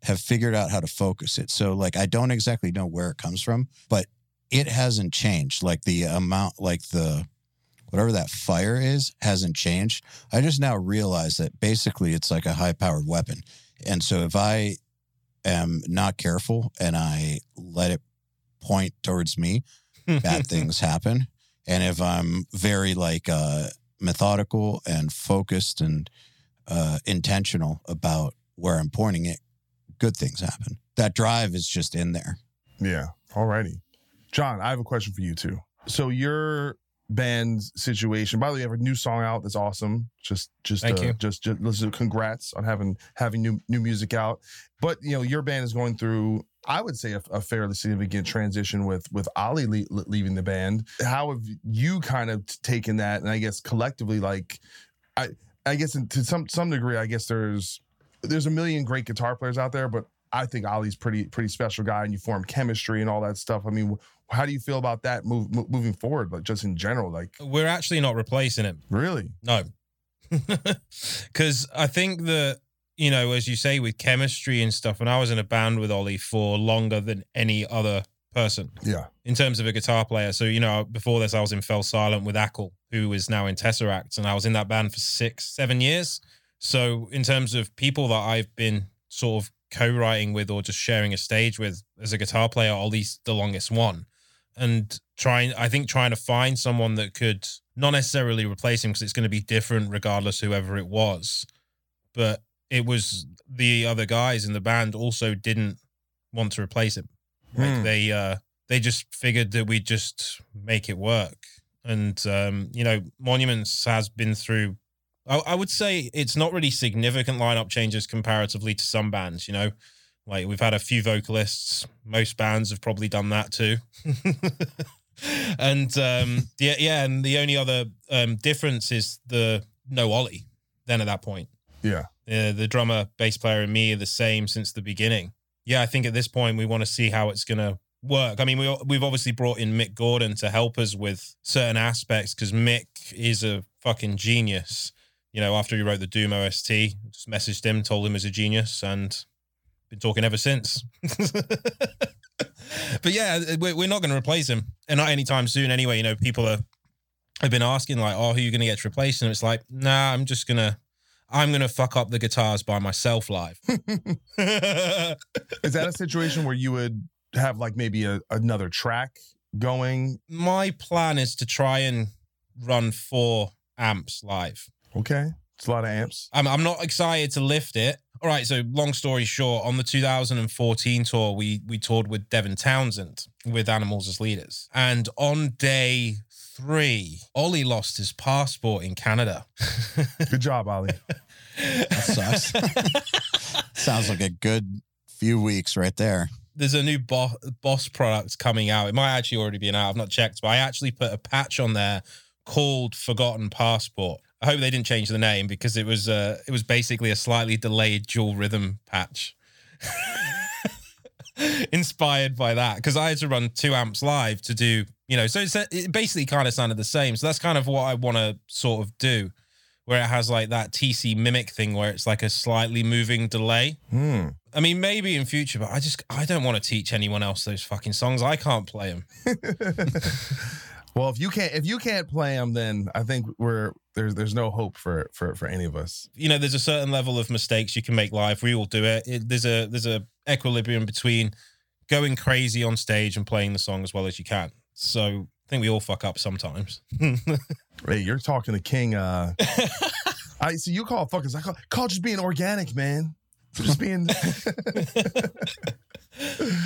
C: have figured out how to focus it. So like I don't exactly know where it comes from, but it hasn't changed. Like the amount like the whatever that fire is hasn't changed. I just now realize that basically it's like a high powered weapon. And so if I am not careful and I let it point towards me, bad <laughs> things happen. And if I'm very like uh, methodical and focused and uh, intentional about where I'm pointing it, good things happen. That drive is just in there.
D: yeah. Alrighty. John i have a question for you too. So your band situation by the way you have a new song out that's awesome. Just just
B: Thank
D: uh,
B: you.
D: just just listen congrats on having having new new music out. But you know your band is going through i would say a, a fairly significant transition with with ollie le- leaving the band. How have you kind of taken that? And i guess collectively like i i guess in- to some some degree i guess there's there's a million great guitar players out there but i think ollie's pretty pretty special guy and you form chemistry and all that stuff i mean how do you feel about that move, mo- moving forward like just in general like
B: We're actually not replacing him.
D: really
B: No. <laughs> Because I think that, you know, as you say, with chemistry and stuff, and I was in a band with Ollie for longer than any other person
D: yeah
B: in terms of a guitar player. So, you know, before this, I was in Fell Silent with Acle, who is now in Tesseract, and I was in that band for six, seven years. So, in terms of people that I've been sort of co writing with or just sharing a stage with as a guitar player, at least the longest one. And trying, I think, trying to find someone that could not necessarily replace him because it's going to be different regardless whoever it was. But it was the other guys in the band also didn't want to replace him. Like
D: Hmm.
B: they uh they just figured that we'd just make it work. And um, you know, Monuments has been through I, I would say it's not really significant lineup changes comparatively to some bands, you know. Like we've had a few vocalists. Most bands have probably done that too. <laughs> and um yeah, yeah, and the only other um difference is the no Ollie then at that point.
D: yeah
B: Uh, the drummer, bass player, and me are the same since the beginning. Yeah, I think at this point we want to see how it's going to work. I mean, we we've obviously brought in Mick Gordon to help us with certain aspects because Mick is a fucking genius. You know, after he wrote the Doom OST, just messaged him, told him he's a genius, and been talking ever since. <laughs> but yeah, uh, we're, we're not going to replace him, and not anytime soon. Anyway, you know, people are have been asking like, "Oh, who are you going to get to replace?" And it's like, nah, I'm just gonna I'm gonna fuck up the guitars by myself live. <laughs>
D: Is that a situation where you would have like maybe a, another track going?
B: My plan is to try and run four amps live.
D: Okay. It's a lot of amps.
B: I'm, I'm not excited to lift it. All right, so long story short, on the 2014 tour, we we toured with Devin Townsend with Animals as leaders, and on day three, Ollie lost his passport in Canada. <laughs>
D: Good job, Ollie. <laughs>
C: That sucks. Sounds like a good few weeks right there.
B: There's a new Bo- Boss product coming out. It might actually already be out. I've not checked, but I actually put a patch on there called Forgotten Passport. I hope they didn't change the name because it was uh, it was basically a slightly delayed dual rhythm patch. <laughs> Inspired by that, because I had to run two amps live to do, you know, so it's, it basically kind of sounded the same. So that's kind of what I want to sort of do, where it has like that TC MIMIQ thing where it's like a slightly moving delay.
D: Hmm.
B: I mean, maybe in future, but I just I don't want to teach anyone else those fucking songs. I can't play them. <laughs>
D: well, if you can't if you can't play them, then I think we're there's there's no hope for for for any of us.
B: you know there's a certain level of mistakes you can make live we all do it. it there's a there's a equilibrium between going crazy on stage and playing the song as well as you can so i think we all fuck up sometimes <laughs>
D: Hey, you're talking to King. Uh, <laughs> I see you call fuckers. I call, call just being organic, man. Just being. <laughs>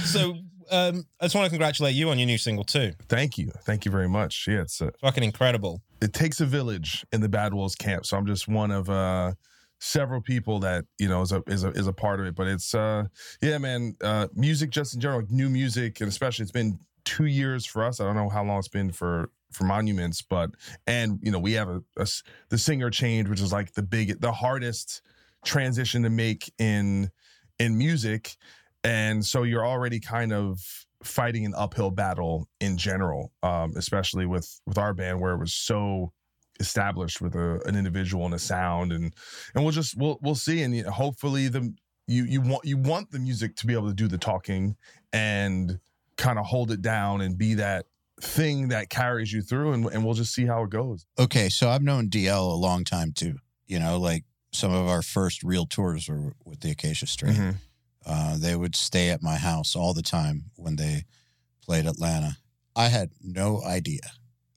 B: so um i just want to congratulate you on your new single too
D: Thank you, thank you very much. Yeah, it's uh,
B: fucking incredible
D: it takes a village in the Bad Wolves camp. So I'm just one of uh several people that you know is a is a is a part of it. But it's uh yeah, man. Uh, music just in general, new music, and especially it's been two years for us. I don't know how long it's been for for Monuments, but and you know we have a the singer change, which is like the big the hardest transition to make in in music, and so you're already kind of fighting an uphill battle in general, um, especially with with our band where it was so established with a, an individual and a sound, and and we'll just we'll we'll see, and you know, hopefully the you you want you want the music to be able to do the talking and kind of hold it down and be that thing that carries you through, and and we'll just see how it goes.
C: Okay, so I've known DL a long time too. You know, like some of our first real tours were with the Acacia Strain.
D: Mhm.
C: Uh, they would stay at my house all the time when they played Atlanta. I had no idea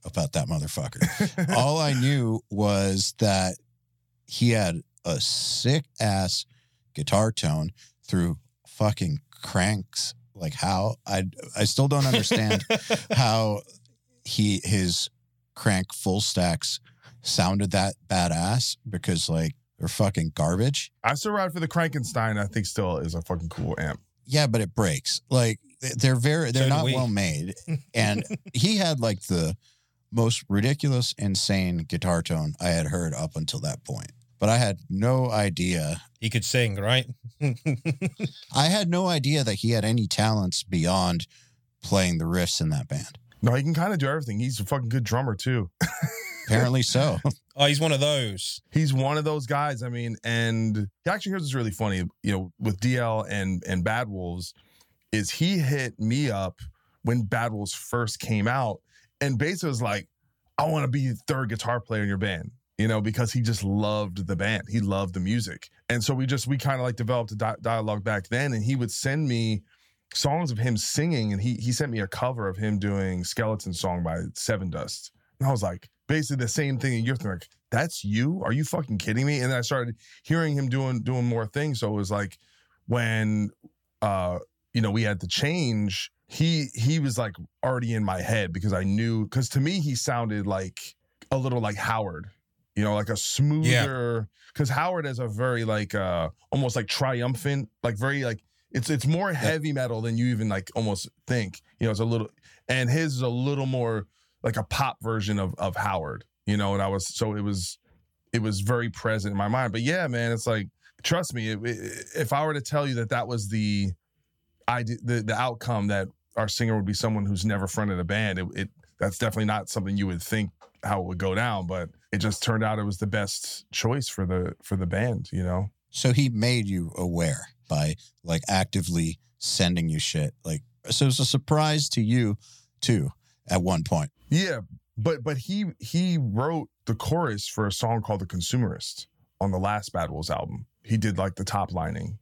C: about that motherfucker. <laughs> all I knew was that he had a sick ass guitar tone through fucking Kranks. Like how I I still don't understand <laughs> how he his Krank full stacks sounded that badass because like they're fucking garbage.
D: I still ride for the Krankenstein. I think still is a fucking cool amp.
C: Yeah, but it breaks. Like they're very they're
B: So
C: not
B: we.
C: well made. And <laughs> he had like the most ridiculous, insane guitar tone I had heard up until that point. But I had no idea.
B: he could sing right <laughs>
C: I had no idea that he had any talents beyond playing the riffs in that band.
D: No, he can kind of do everything. He's a fucking good drummer too. <laughs>
C: Apparently so. <laughs>
B: oh he's one of those
D: He's one of those guys. I mean, and actually, here's what's really funny. You know, with DL and and Bad Wolves, is he hit me up when Bad Wolves first came out, and basically was like, "I want to be the third guitar player in your band." You know, because he just loved the band, he loved the music, and so we just we kind of like developed a di- dialogue back then, and he would send me songs of him singing, and he he sent me a cover of him doing "Skeleton Song" by Sevendust, and I was like, basically the same thing. And you're thinking, like, that's you? Are you fucking kidding me? And then I started hearing him doing doing more things. So it was like when uh you know we had to change, he he was like already in my head because I knew because to me he sounded like a little like Howard. You know, like a smoother because Howard is a very like uh almost like triumphant, like very like it's it's more heavy metal than you even like almost think. You know, it's a little and his is a little more like a pop version of of Howard, you know, and I was so it was it was very present in my mind. But yeah, man, it's like trust me, it, it- if I were to tell you that that was the idea, the the outcome that our singer would be someone who's never fronted a band, it, it that's definitely not something you would think how it would go down. But it just turned out it was the best choice for the for the band, you know.
C: So he made you aware by like actively sending you shit. Like so it was a surprise to you too at one point.
D: Yeah, but but he he wrote the chorus for a song called "The Consumerist," on the last Bad Wolves album. He did like the top lining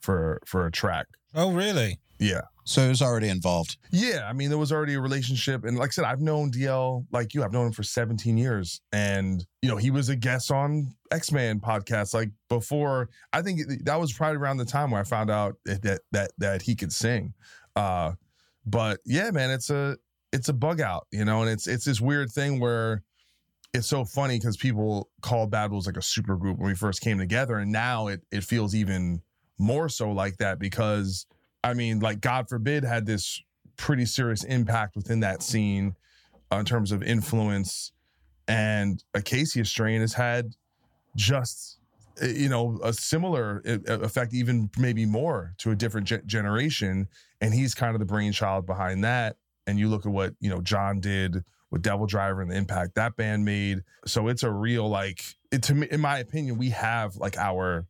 D: for for a track.
B: Oh, really?
D: Yeah.
C: So he was already involved.
D: Yeah, I mean, there was already a relationship, and like I said, I've known DL like you. I've known him for 17 years, and you know, he was a guest on Ex Man podcast like before. I think that was probably around the time where I found out that that that, that he could sing. Uh, but yeah, man, it's a it's a bug out, you know, and it's it's this weird thing where it's so funny because people called Bad Wolves like a super group when we first came together, and now it it feels even more so like that because I mean, like God Forbid had this pretty serious impact within that scene in terms of influence, and Acacia Strain has had just uh, you know a similar effect, even maybe more to a different ge- generation, and he's kind of the brainchild behind that. And you look at what you know John did with DevilDriver and the impact that band made. So it's a real like it to me, in my opinion, we have like our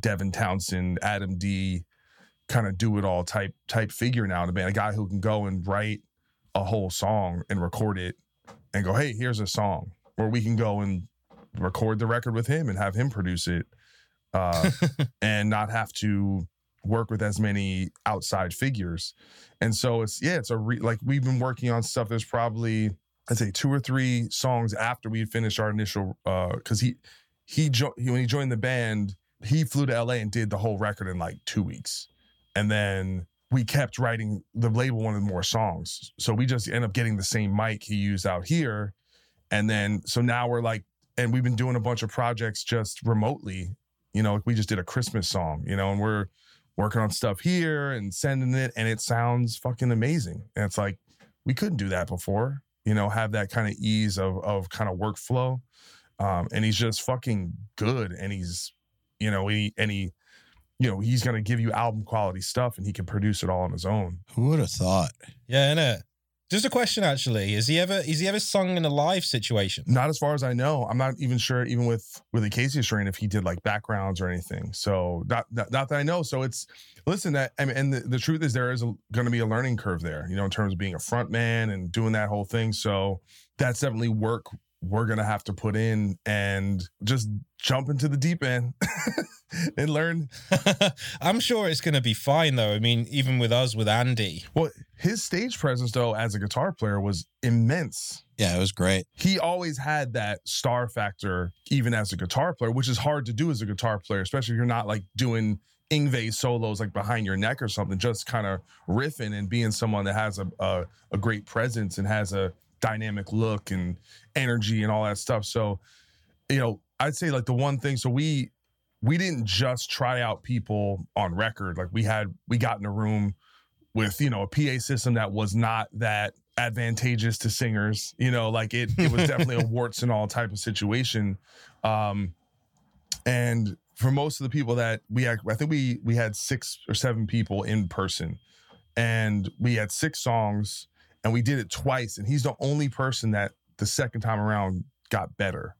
D: Devin Townsend, Adam D, kind of do it all type type figure now in the band. A guy who can go and write a whole song and record it and go, hey, here's a song. Or we can go and record the record with him and have him produce it. Uh, <laughs> and not have to work with as many outside figures. And so it's yeah, it's a re- like we've been working on stuff. There's probably I'd say two or three songs after we finished our initial uh because he he, jo- he when he joined the band he flew to LA and did the whole record in like two weeks, and then we kept writing. The label wanted more songs, so we just end up getting the same mic he used out here, and then so now we're like, and we've been doing a bunch of projects just remotely. You know, like we just did a Christmas song, you know, and we're working on stuff here and sending it, and it sounds fucking amazing. And it's like we couldn't do that before, you know, have that kind of ease of of kind of workflow. Um, and he's just fucking good, and he's you know, he and he, you know, he's gonna give you album quality stuff and he can produce it all on his own.
C: Who would have thought?
B: Yeah, innit? Just a question, actually. Is he ever is he ever sung in a live situation?
D: Not as far as I know. I'm not even sure, even with with Acacia Strain, if he did like backgrounds or anything. So not not, not that I know. So it's listen that I mean, and the, the truth is there is going to be a learning curve there. You know, in terms of being a front man and doing that whole thing. So that's definitely work we're gonna have to put in and just jump into the deep end <laughs> and learn. <laughs>
B: I'm sure it's gonna be fine though. I mean, even with us with Andy.
D: Well, his stage presence though as a guitar player was immense.
C: Yeah, it was great.
D: He always had that star factor, even as a guitar player, which is hard to do as a guitar player, especially if you're not like doing Yngwie solos like behind your neck or something, just kind of riffing and being someone that has a, a, a great presence and has a dynamic look and energy and all that stuff. So, you know, I'd say like the one thing. So we we didn't just try out people on record. Like we had we got in a room with you know a PA system that was not that advantageous to singers. You know, like it it was definitely a <laughs> warts and all type of situation. Um, and for most of the people that we had, I think we we had six or seven people in person, and we had six songs and we did it twice and he's the only person that the second time around got better.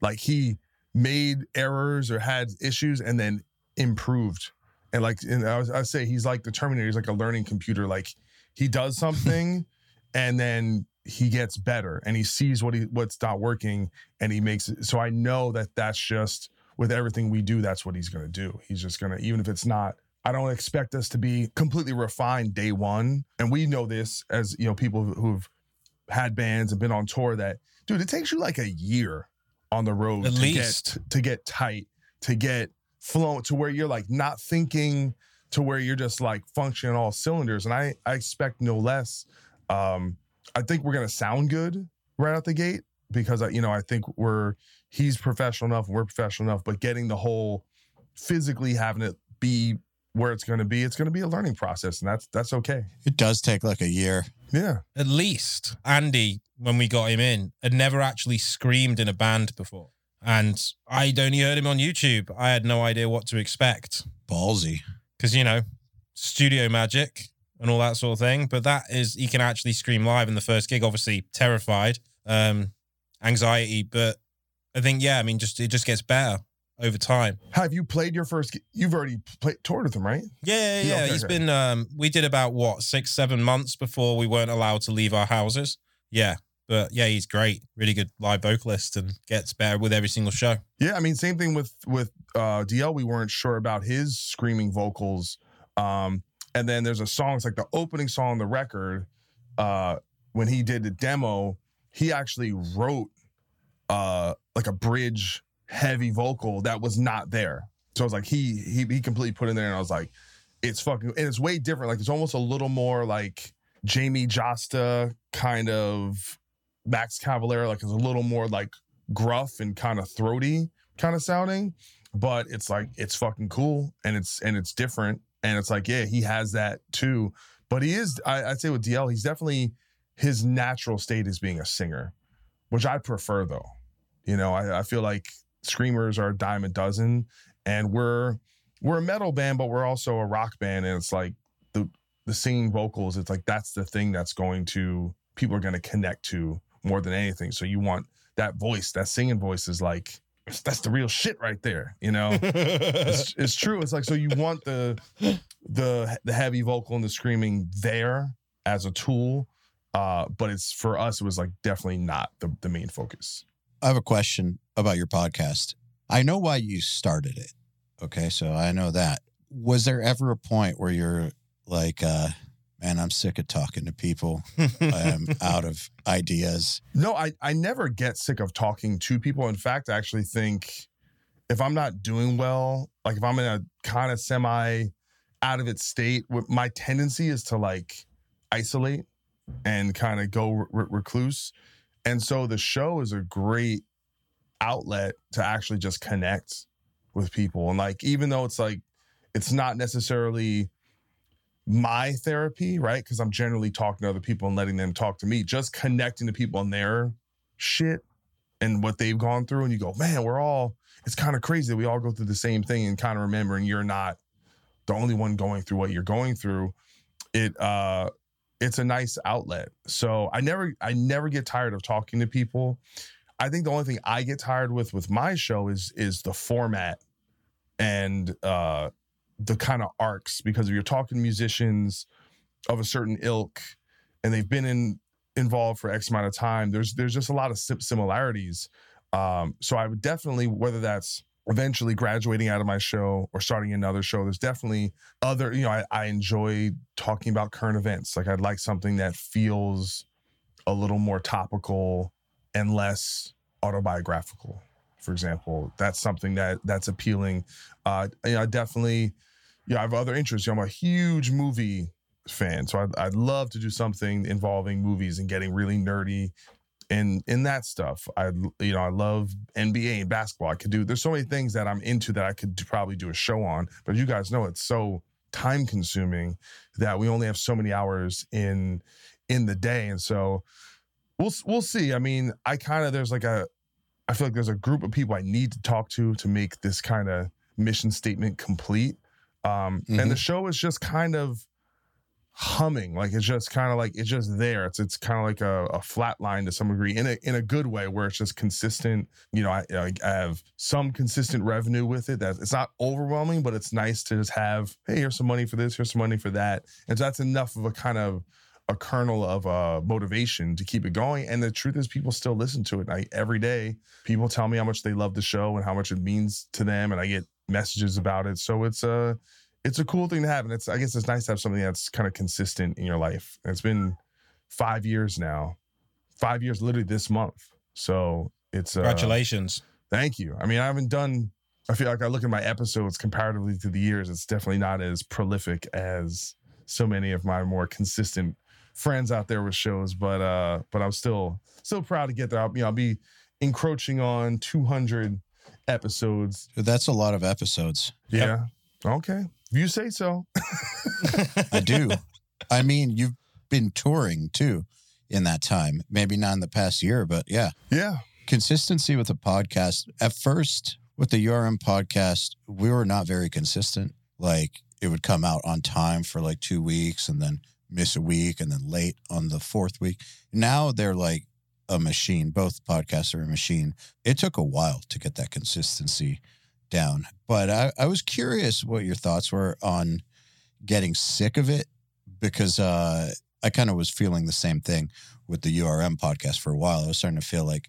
D: Like he made errors or had issues and then improved. And like and I, was, I say he's like the terminator. He's like a learning computer. Like he does something <laughs> and then he gets better and he sees what he what's not working and he makes it. So i know that that's just with everything we do that's what he's going to do. He's just going to even if it's not I don't expect us to be completely refined day one. And we know this as, you know, people who've had bands and been on tour that, dude, it takes you like a year on the road
B: At
D: to
B: least.
D: get to get tight, to get flown to where you're like not thinking to where you're just like functioning all cylinders. And I I expect no less. Um, I think we're gonna sound good right out the gate because I, you know, I think we're he's professional enough we're professional enough, but getting the whole physically having it be where it's going to be, it's going to be a learning process, and that's that's okay.
C: It does take like a year.
D: Yeah,
B: At least Andy, when we got him in, had never actually screamed in a band before. And I'd only heard him on YouTube. I had no idea what to expect.
C: Ballsy.
B: Because, you know, studio magic and all that sort of thing. But that is, he can actually scream live in the first gig. Obviously, terrified, um, anxiety. But I think, yeah, I mean, just it just gets better over time.
D: have you played your first? You've already played toured with him, right?
B: Yeah, yeah,
D: Yeah, okay,
B: He's
D: okay.
B: been, um, we did about what, six, seven months before we weren't allowed to leave our houses. Yeah. But yeah, he's great. Really good live vocalist and gets better with every single show.
D: Yeah, I mean, same thing with with uh, DL. We weren't sure about his screaming vocals. Um, and then there's a song, it's like the opening song on the record. Uh, when he did the demo, he actually wrote uh, like a bridge heavy vocal that was not there. So I was like, he he he completely put in there, and I was like, it's fucking, and it's way different. Like it's almost a little more like Jamey Jasta kind of Max Cavalera, like it's a little more like gruff and kind of throaty kind of sounding, but it's like it's fucking cool and it's and it's different and it's like yeah, he has that too. But he is, I, I'd say with DL, he's definitely his natural state is being a singer, which I prefer though. You know, I, I feel like screamers are a dime a dozen, and we're we're a metal band, but we're also a rock band, and it's like the the singing vocals. It's like that's the thing that's going to people are going to connect to more than anything. So you want that voice, that singing voice is like that's the real shit right there. You know, <laughs> it's, it's true. It's like so you want the the the heavy vocal and the screaming there as a tool, uh, but it's for us. It was like definitely not the the main focus.
C: I have a question about your podcast. I know why you started it. Okay, so I know that. Was there ever a point where you're like, uh, man, I'm sick of talking to people. I am <laughs> out of ideas.
D: No, I, I never get sick of talking to people. In fact, I actually think if I'm not doing well, like if I'm in a kind of semi out of its state, my tendency is to like isolate and kind of go re- recluse. And so the show is a great outlet to actually just connect with people. And like, even though it's like, it's not necessarily my therapy, right? Because I'm generally talking to other people and letting them talk to me, just connecting to people on their shit and what they've gone through. And you go, man, we're all, it's kind of crazy that we all go through the same thing and kind of remembering you're not the only one going through what you're going through. It, uh, it's a nice outlet. So I never, I never get tired of talking to people. I think the only thing I get tired with with my show is is the format and uh the kind of arcs because if you're talking musicians of a certain ilk and they've been in involved for X amount of time, there's there's just a lot of similarities. Um, so I would definitely, whether that's eventually graduating out of my show or starting another show, there's definitely other, you know, I, I enjoy talking about current events. Like I'd like something that feels a little more topical and less autobiographical. For example, that's something that that's appealing. Uh, you know, I definitely yeah, I have other interests. you know, I'm a huge movie fan, so I'd, I'd love to do something involving movies and getting really nerdy in in that stuff. I you know I love NBA and basketball. I could do. There's so many things that I'm into that I could probably do a show on. But you guys know it's so time consuming that we only have so many hours in in the day, and so we'll we'll see. I mean, I kind of there's like a I feel like there's a group of people I need to talk to to make this kind of mission statement complete. Um,
C: Mm-hmm.
D: And the show is just kind of humming, like it's just kind of like it's just there. It's it's kind of like a, a flat line to some degree, in a in a good way, where it's just consistent. You know, I, I have some consistent revenue with it. That it's not overwhelming, but it's nice to just have. Hey, here's some money for this. Here's some money for that, and so that's enough of a kind of a kernel of uh, motivation to keep it going. And the truth is, people still listen to it. I, every day, people tell me how much they love the show and how much it means to them, and I get messages about it. So it's a it's a cool thing to have, and it's I guess it's nice to have something that's kind of consistent in your life. And it's been five years now, five years literally this month. So it's uh,
B: Congratulations.
D: Thank you. I mean, I haven't done. I feel like I look at my episodes comparatively to the years. It's definitely not as prolific as so many of my more consistent friends out there with shows. But uh, but I'm still still proud to get there. I'll, you know, I'll be encroaching on 200 episodes.
C: That's a lot of episodes.
D: Yeah. Okay. If you say so.
C: I do. I mean, you've been touring too in that time. Maybe not in the past year, but yeah.
D: Yeah.
C: Consistency with the podcast. At first, with the URM podcast, we were not very consistent. Like it would come out on time for like two weeks and then miss a week and then late on the fourth week. Now they're like a machine. Both podcasts are a machine. It took a while to get that consistency down. But I, I was curious what your thoughts were on getting sick of it because uh I kind of was feeling the same thing with the URM podcast for a while. I was starting to feel like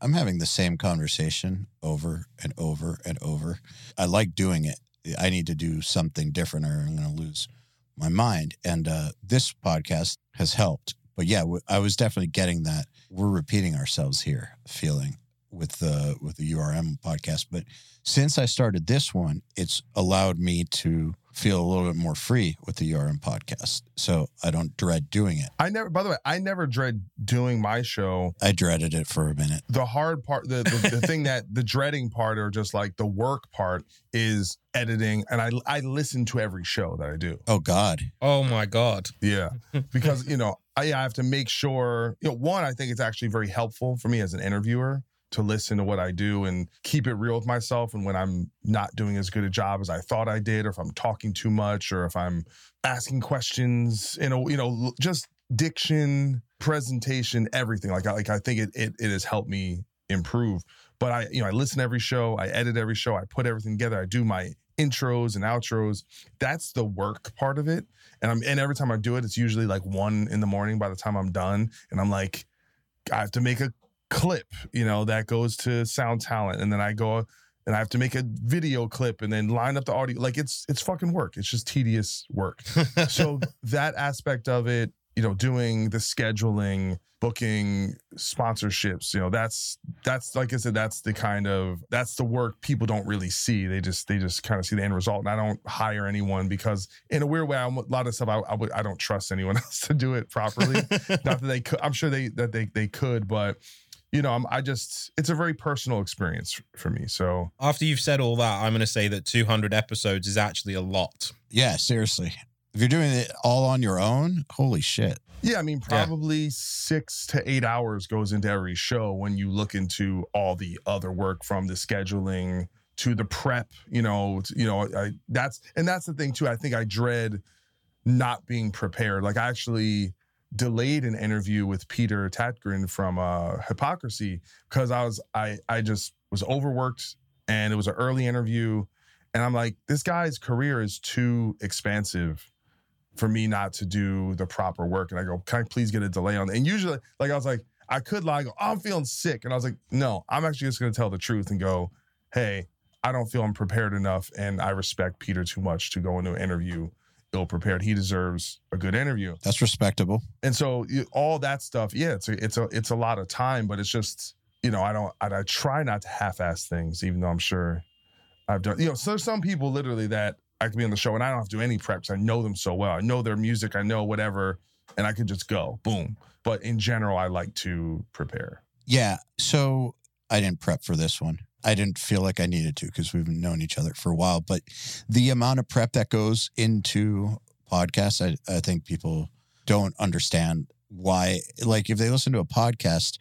C: I'm having the same conversation over and over and over. I like doing it. I need to do something different or I'm going to lose my mind. And uh, this podcast has helped. But yeah, I was definitely getting that we're repeating ourselves here feeling with the with the URM podcast. But since I started this one, it's allowed me to feel a little bit more free with the URM podcast. So I don't dread doing it.
D: I never, by the way, I never dread doing my show.
C: I dreaded it for a minute.
D: The hard part, the, the, the thing that the dreading part or just like the work part is editing. And I, I listen to every show that I do.
C: Oh God.
B: Oh my god.
D: Yeah. Because, you know, I, I have to make sure, you know, one, I think it's actually very helpful for me as an interviewer to listen to what I do and keep it real with myself. And when I'm not doing as good a job as I thought I did, or if I'm talking too much, or if I'm asking questions, you know, you know, just diction, presentation, everything. Like, I, like I think it, it it has helped me improve. But I, you know, I listen every show, I edit every show, I put everything together, I do my intros and outros. That's the work part of it. And I'm and every time I do it, it's usually like one in the morning by the time I'm done. And I'm like, I have to make a clip, you know, that goes to sound talent. And then I go and I have to make a video clip and then line up the audio. Like it's it's fucking work. It's just tedious work. <laughs> so that aspect of it, you know, doing the scheduling, booking sponsorships, you know, that's that's like I said, that's the kind of that's the work people don't really see. They just they just kind of see the end result. And I don't hire anyone because in a weird way, I'm, a lot of stuff I, I would I don't trust anyone <laughs> else to do it properly. <laughs> Not that they could. I'm sure they that they they could, but you know, I'm, I just it's a very personal experience for me. So
B: After you've said all that, I'm going to say that 200 episodes is actually a lot.
C: Yeah, seriously. If you're doing it all on your own, holy shit.
D: Yeah, I mean,
B: Yeah.
D: probably six to eight hours goes into every show when you look into all the other work from the scheduling to the prep. You know, to- you know, I, that's and that's the thing too. I think I dread not being prepared. Like I actually delayed an interview with Peter Tägtgren from uh, Hypocrisy because I was I I just was overworked and it was an early interview, and I'm like, this guy's career is too expansive for me not to do the proper work. And I go, can I please get a delay on? It? And usually, like I was like, I could lie, go, oh, I'm feeling sick, and I was like, no, I'm actually just going to tell the truth and go, hey, I don't feel I'm prepared enough, and I respect Peter too much to go into an interview ill prepared. He deserves a good interview.
C: That's respectable.
D: And so you- all that stuff, yeah, it's a, it's a it's a lot of time, but it's just you know I don't I, I try not to half-ass things, even though I'm sure I've done. You know, so there's some people literally that I can be on the show and I don't have to do any preps. I know them so well. I know their music. I know whatever, and I could just go boom. But in general, I like to prepare.
C: Yeah. So I didn't prep for this one. I didn't feel like I needed to because we've known each other for a while. But the amount of prep that goes into podcasts, I, I think people don't understand why. Like, if they listen to a podcast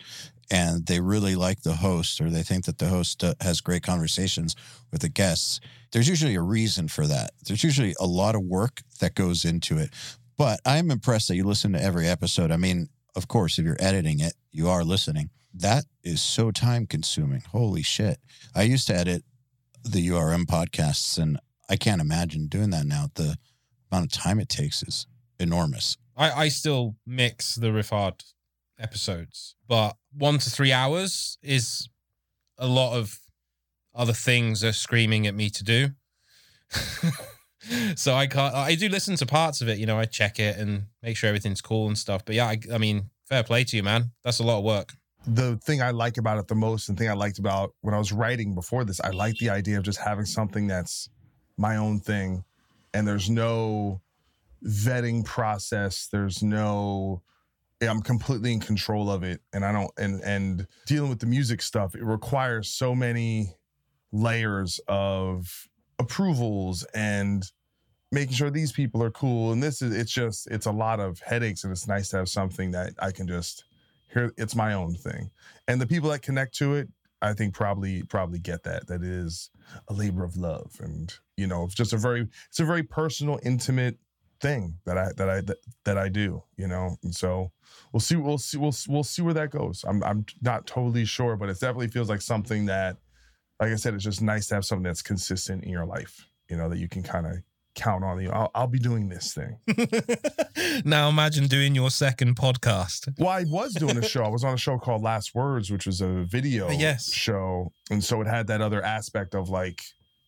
C: and they really like the host or they think that the host uh, has great conversations with the guests, there's usually a reason for that. There's usually a lot of work that goes into it. But I'm impressed that you listen to every episode. I mean, of course, if you're editing it, you are listening. That is so time consuming. Holy shit. I used to edit the URM podcasts and I can't imagine doing that now. The amount of time it takes is enormous.
B: I, I still mix the Riffhard episodes, but one to three hours is a lot of other things are screaming at me to do. <laughs> so I can't. I do listen to parts of it. You know, I check it and make sure everything's cool and stuff. But yeah, I, I mean, fair play to you, man. That's a lot of work.
D: The thing I like about it the most and thing I liked about when I was writing before this, I like the idea of just having something that's my own thing and there's no vetting process. There's no I'm completely in control of it and I don't and and dealing with the music stuff, it requires so many layers of approvals and making sure these people are cool and this is it's just it's a lot of headaches and it's nice to have something that I can just here it's my own thing. And the people that connect to it i think probably probably get that. That is a labor of love and you know it's just a very it's a very personal intimate thing that i that i that, that i do you know? And so we'll see we'll see we'll, we'll see where that goes. I'm i'm not totally sure but it definitely feels like something that like i said it's just nice to have something that's consistent in your life you know that you can kind of count on you. I'll, I'll be doing this thing. <laughs>
B: now imagine doing your second podcast.
D: Well, I was doing a show. I was on a show called Last Words, which was a video
B: Yes.
D: show, and so it had that other aspect of like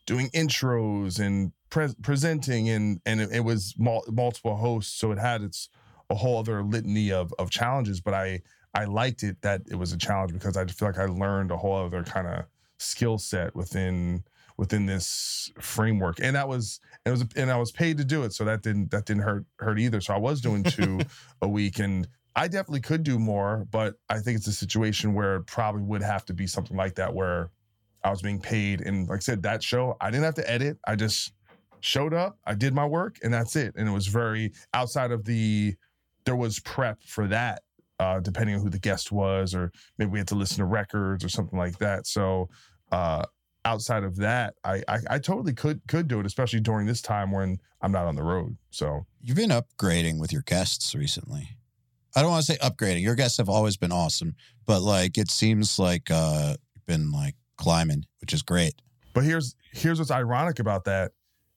D: doing intros and pre- presenting, and and it, it was mul- multiple hosts, so it had its a whole other litany of of challenges. But I I liked it that it was a challenge because I feel like I learned a whole other kind of skill set within within this framework. And that was and it was and I was paid to do it so that didn't that didn't hurt hurt either. So I was doing two <laughs> a week and I definitely could do more but I think it's a situation where it probably would have to be something like that where I was being paid. And like I said that show I didn't have to edit. I just showed up I did my work and that's it. And it was very outside of the there was prep for that uh depending on who the guest was or maybe we had to listen to records or something like that. So uh outside of that, I, I I totally could could do it, especially during this time when I'm not on the road. So
C: You've been upgrading with your guests recently. I don't want to say upgrading. Your guests have always been awesome, but like it seems like uh you've been like climbing, which is great.
D: but here's here's what's ironic about that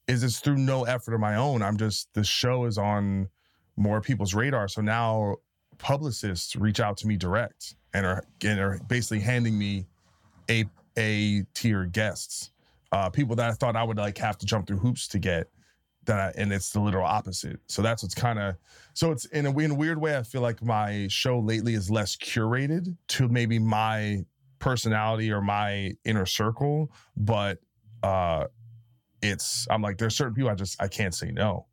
D: is it's through no effort of my own. I'm just the show is on more people's radar. So now publicists reach out to me direct and are and are basically handing me a a tier guests. Uh people that I thought I would like have to jump through hoops to get that I, and it's the literal opposite. So that's what's kind of so it's in a, in a weird way I feel like my show lately is less curated to maybe my personality or my inner circle, but uh it's I'm like there's certain people I just I can't say no.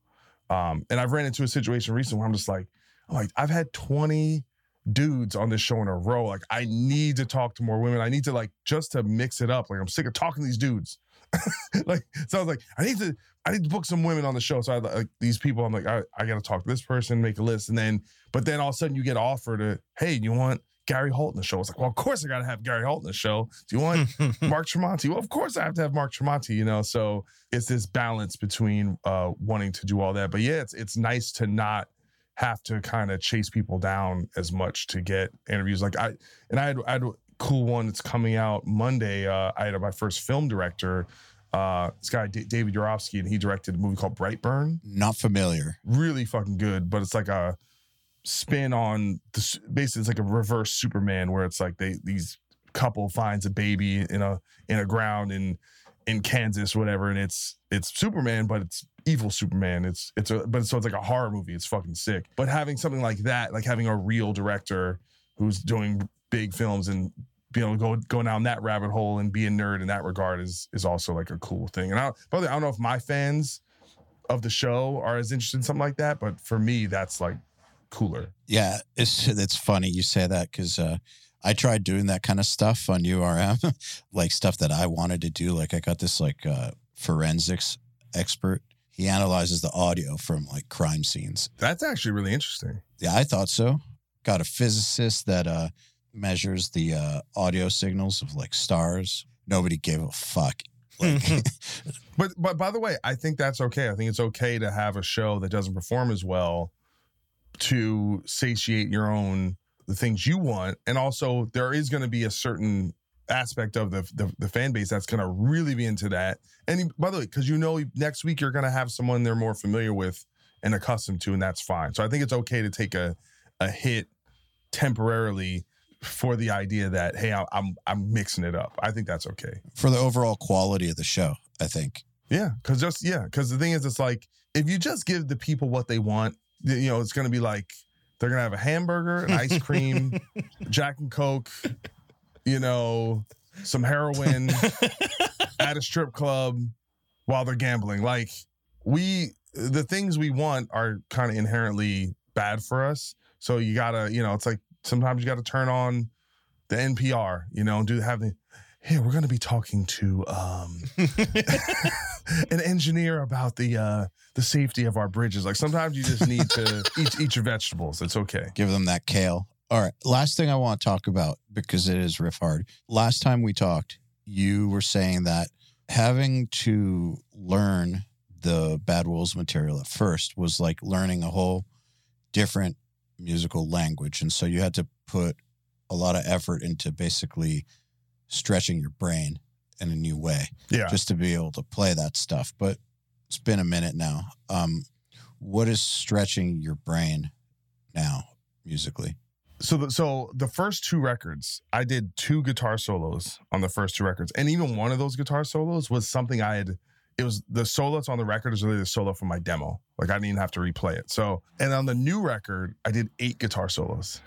D: Um and I've ran into a situation recently where I'm just like I'm like I've had 20 dudes on this show in a row. Like I need to talk to more women. I need to like just to mix it up. Like I'm sick of talking to these dudes. <laughs> like so I was like I need to I need to book some women on the show. So I like these people. I'm like I, I got to talk to this person, make a list, and then but then all of a sudden you get offered a hey, you want Gary Holt in the show? It's like well, of course I got to have Gary Holt in the show. Do you want <laughs> Mark Tremonti? Well, of course I have to have Mark Tremonti. You know, so it's this balance between uh wanting to do all that. But yeah, it's it's nice to not have to kind of chase people down as much to get interviews. Like I and I had, I had a cool one that's coming out Monday. Uh, I had my first film director, uh, this guy D- David Yarovesky, and he directed a movie called Brightburn.
C: Not familiar.
D: Really fucking good, but it's like a spin on the basically it's like a reverse Superman where it's like they these couple finds a baby in a in a ground in in Kansas, whatever, and it's it's Superman, but it's evil Superman. It's it's a but so it's like a horror movie. It's fucking sick. But having something like that, like having a real director who's doing big films and being able to go go down that rabbit hole and be a nerd in that regard is is also like a cool thing. And I by the way, I don't know if my fans of the show are as interested in something like that, but for me, that's like cooler.
C: Yeah, it's it's funny you say that because uh, I tried doing that kind of stuff on URM, <laughs> like stuff that I wanted to do. Like I got this like uh, forensics expert. He analyzes the audio from like crime scenes.
D: That's actually really interesting.
C: Yeah, I thought so. Got a physicist that uh, measures the uh, audio signals of like stars. Nobody gave a fuck. Like, <laughs> <laughs>
D: But but by the way, I think that's okay. I think it's okay to have a show that doesn't perform as well to satiate your own the things you want, and also there is going to be a certain aspect of the the, the fan base that's going to really be into that. And by the way, because you know next week you're going to have someone they're more familiar with and accustomed to, and that's fine. So I think it's okay to take a a hit temporarily for the idea that hey, I- I'm I'm mixing it up. I think that's okay.
C: for the overall quality of the show, I think.
D: Yeah, because just yeah, because the thing is, it's like if you just give the people what they want, you know, it's gonna be like they're gonna have a hamburger, an ice cream, <laughs> Jack and Coke, you know, some heroin <laughs> at a strip club while they're gambling. Like we, the things we want are kind of inherently bad for us. So you gotta, you know, it's like sometimes you gotta turn on the NPR, you know, do have the. Hey, we're going to be talking to um, <laughs> an engineer about the uh, the safety of our bridges. Like sometimes you just need to <laughs> eat eat your vegetables. It's okay.
C: Give them that kale. All right. Last thing I want to talk about because it is Riffhard. Last time we talked, you were saying that having to learn the Bad Wolves material at first was like learning a whole different musical language. And so you had to put a lot of effort into basically stretching your brain in a new way
D: Yeah.
C: just to be able to play that stuff. But It's been a minute now. Um, what is stretching your brain now musically?
D: So the, so the first two records, I did two guitar solos on the first two records, and even one of those guitar solos was something I had. It was the solo that's on the record is really the solo from my demo. Like I didn't even have to replay it. So and on the new record, I did eight guitar solos.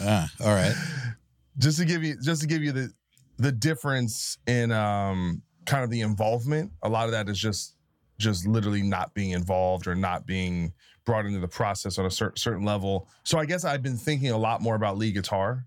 C: Ah, all right. <laughs>
D: just to give you just to give you the the difference in um kind of the involvement. A lot of that is just just literally not being involved or not being brought into the process on a cer- certain level. So I guess I've been thinking a lot more about lead guitar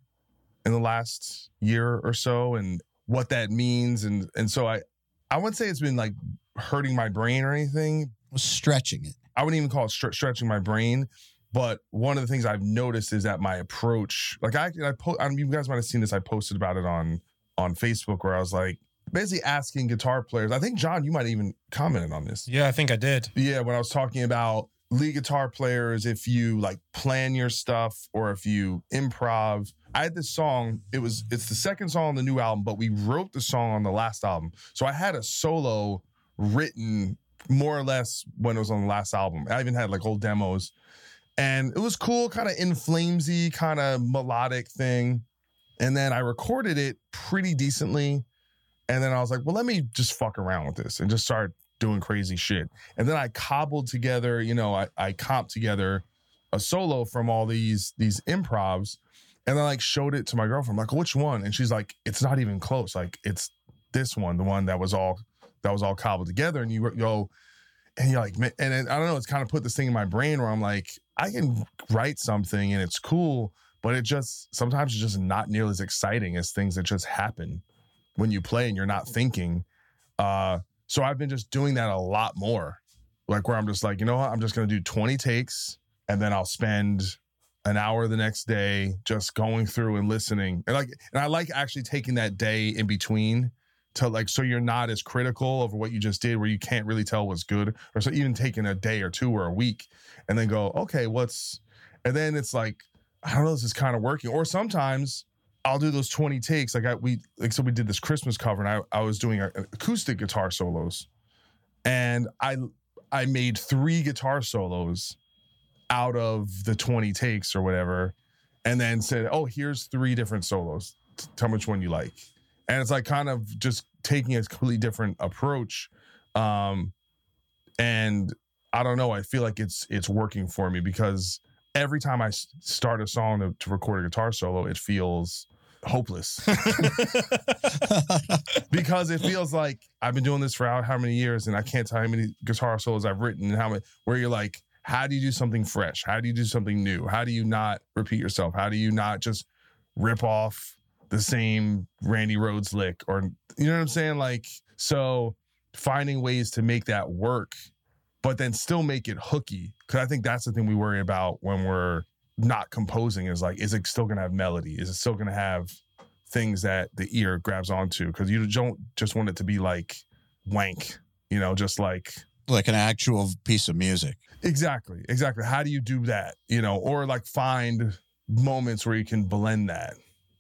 D: in the last year or so and what that means and and so I I wouldn't say it's been like hurting my brain or anything.
C: Stretching it.
D: I wouldn't even call it stre- stretching my brain. But one of the things I've noticed is that my approach, like I, I, po- I mean, you guys might have seen this. I posted about it on on Facebook where I was like basically asking guitar players. I think John, you might even commented on this.
B: Yeah, I think I did.
D: Yeah, when I was talking about lead guitar players, if you like plan your stuff or if you improv. I had this song. It was it's the second song on the new album, but we wrote the song on the last album. So I had a solo written more or less when it was on the last album. I even had like old demos. And it was cool, kind of in flamesy, kind of melodic thing. And then I recorded it pretty decently. And then I was like, well, let me just fuck around with this and just start doing crazy shit. And then I cobbled together, you know, I, I comped together a solo from all these these improvs. And then like showed it to my girlfriend. I'm like, which one? And she's like, it's not even close. Like it's this one, the one that was all that was all cobbled together. And you go, and you're like, man, and I don't know, it's kind of put this thing in my brain where I'm like, I can write something and it's cool, but it just sometimes it's just not nearly as exciting as things that just happen when you play and you're not thinking. Uh, so I've been just doing that a lot more, like where I'm just like, you know what, I'm just gonna do 20 takes and then I'll spend an hour the next day just going through and listening, and like, and I like actually taking that day in between to like so you're not as critical of what you just did where you can't really tell what's good or so even taking a day or two or a week and then go okay what's and then it's like i don't know this is kind of working. Or sometimes i'll do those 20 takes like i we like so we did this christmas cover and i, I was doing a, acoustic guitar solos. And i i made three guitar solos out of the 20 takes or whatever and then said oh here's three different solos. Tell me which one you like. And it's like kind of just taking a completely different approach um and i don't know i feel like it's it's working for me because every time I start a song to, to record a guitar solo it feels hopeless. <laughs> Because it feels like i've been doing this for how, how many years and i can't tell how many guitar solos i've written and how many where you're like how do you do something fresh? How do you do something new? How do you not repeat yourself? How do you not just rip off the same Randy Rhoads lick or you know what I'm saying? Like, so finding ways to make that work, but then still make it hooky. Cause I think that's the thing we worry about when we're not composing is like, is it still gonna have melody? Is it still gonna have things that the ear grabs onto? Cause you don't just want it to be like wank, you know, just like
C: like an actual piece of music.
D: Exactly, exactly. How do you do that? You know, or like find moments where you can blend that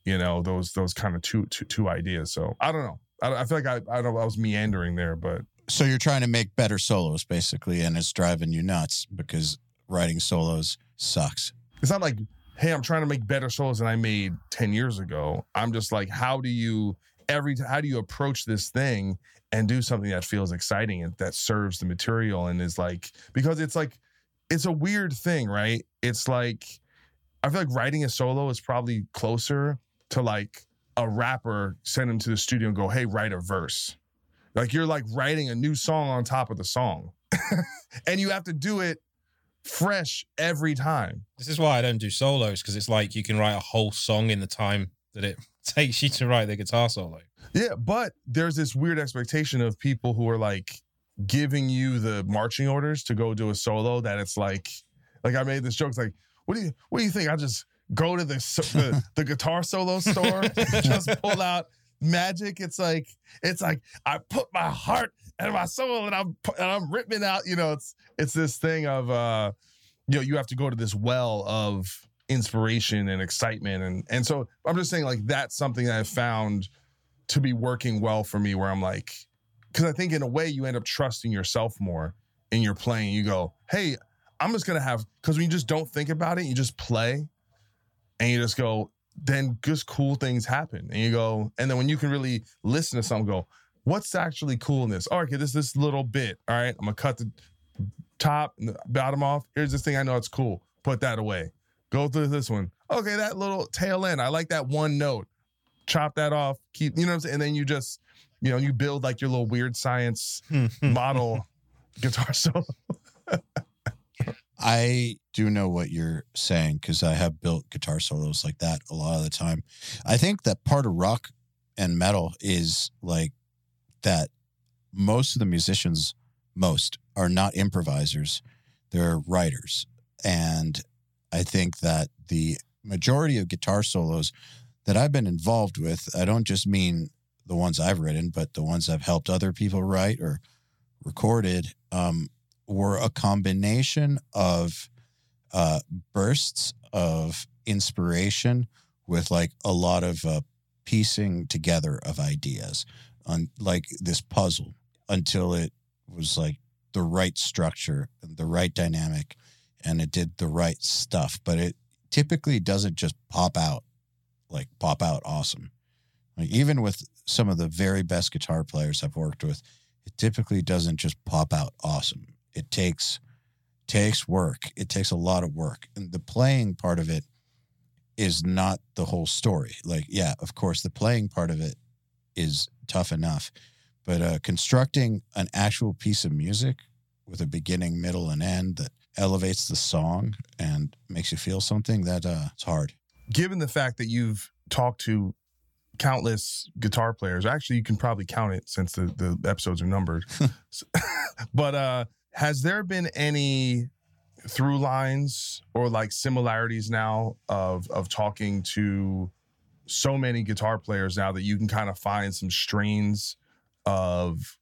D: you know those those kind of two two, two ideas so i don't know I, I feel like I, I don't know i was meandering there but
C: So you're trying to make better solos basically, and it's driving you nuts because writing solos sucks.
D: it's not like hey i'm trying to make better solos than i made 10 years ago. I'm just like how do you every how do you approach this thing and do something that feels exciting and that serves the material and is like because it's like it's a weird thing right? It's like i feel like writing a solo is probably closer to like a rapper send him to the studio and go hey write a verse like you're like writing a new song on top of the song. <laughs> And you have to do it fresh every time.
B: This is why I don't do solos because it's like you can write a whole song in the time that it <laughs> takes you to write the guitar solo.
D: Yeah, but there's this weird expectation of people who are like giving you the marching orders to go do a solo that it's like like I made this joke it's like what do you what do you think? I just go to the the, <laughs> the guitar solo store just pull out magic. It's like it's like I put my heart and my soul and I'm and I'm ripping out you know it's it's this thing of uh you know you have to go to this well of inspiration and excitement. And and so I'm just saying like that's something that I found to be working well for me where I'm like because I think in a way you end up trusting yourself more in you're playing, you go, hey, I'm just gonna have because when you just don't think about it, you just play and you just go, then just cool things happen. And you go, and then when you can really listen to something, go, what's actually cool in this? Oh, okay, this this little bit. All right, I'm gonna cut the top and the bottom off. Here's this thing I know it's cool. Put that away. Go through this one. Okay, that little tail end. I like that one note. Chop that off. Keep, you know what I'm saying? And then you just, you know, you build like your little weird science <laughs> model guitar solo. <laughs>
C: I do know what you're saying because I have built guitar solos like that a lot of the time. I think that part of rock and metal is like that most of the musicians, most are not improvisers, they're writers. And I think that the majority of guitar solos that I've been involved with, I don't just mean the ones I've written, but the ones I've helped other people write or recorded, um, were a combination of uh, bursts of inspiration with like a lot of uh, piecing together of ideas on like this puzzle until it was like the right structure and the right dynamic and it did the right stuff but it typically doesn't just pop out like pop out awesome. Like even with some of the very best guitar players i've worked with it typically doesn't just pop out awesome. It takes takes work. It takes a lot of work. And the playing part of it is not the whole story. Like yeah of course the playing part of it is tough enough but uh, constructing an actual piece of music with a beginning middle and end that elevates the song and makes you feel something that uh it's hard.
D: Given the fact that you've talked to countless guitar players, actually, you can probably count it since the, the episodes are numbered. <laughs> <laughs> but uh, has there been any through lines or like similarities now of of talking to so many guitar players now that you can kind of find some strains of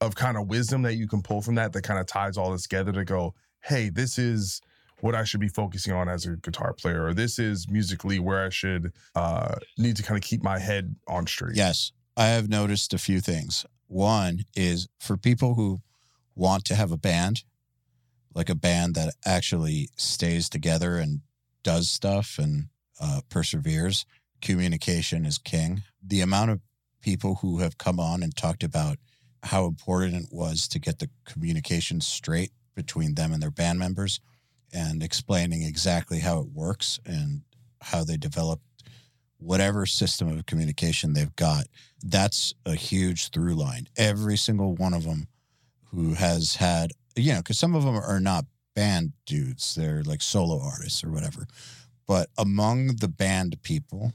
D: of kind of wisdom that you can pull from that that kind of ties all this together to go hey this is what i should be focusing on as a guitar player or this is musically where i should uh need to kind of keep my head on straight
C: Yes, I have noticed a few things. One is for people who want to have a band, like a band that actually stays together and does stuff and uh, perseveres, communication is king. The amount of people who have come on and talked about how important it was to get the communication straight between them and their band members and explaining exactly how it works and how they develop whatever system of communication they've got. That's a huge through line. Every single one of them who has had, you know, because some of them are not band dudes, they're like solo artists or whatever. But among the band people,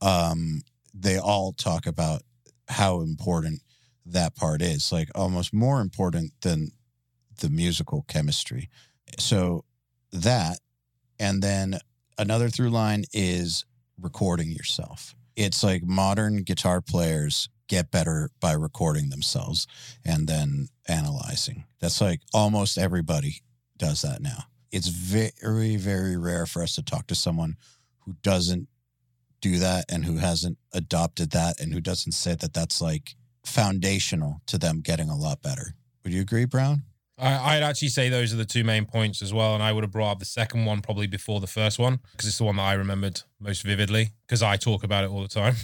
C: um, they all talk about how important that part is, like almost more important than the musical chemistry. So that, and then another through line is recording yourself. It's like modern guitar players get better by recording themselves and then analyzing. That's like almost everybody does that now. It's very, very rare for us to talk to someone who doesn't do that and who hasn't adopted that and who doesn't say that that's like foundational to them getting a lot better. Would you agree, Browne?
B: I, I'd actually say those are the two main points as well. And I would have brought up the second one probably before the first one because it's the one that I remembered most vividly because I talk about it all the time.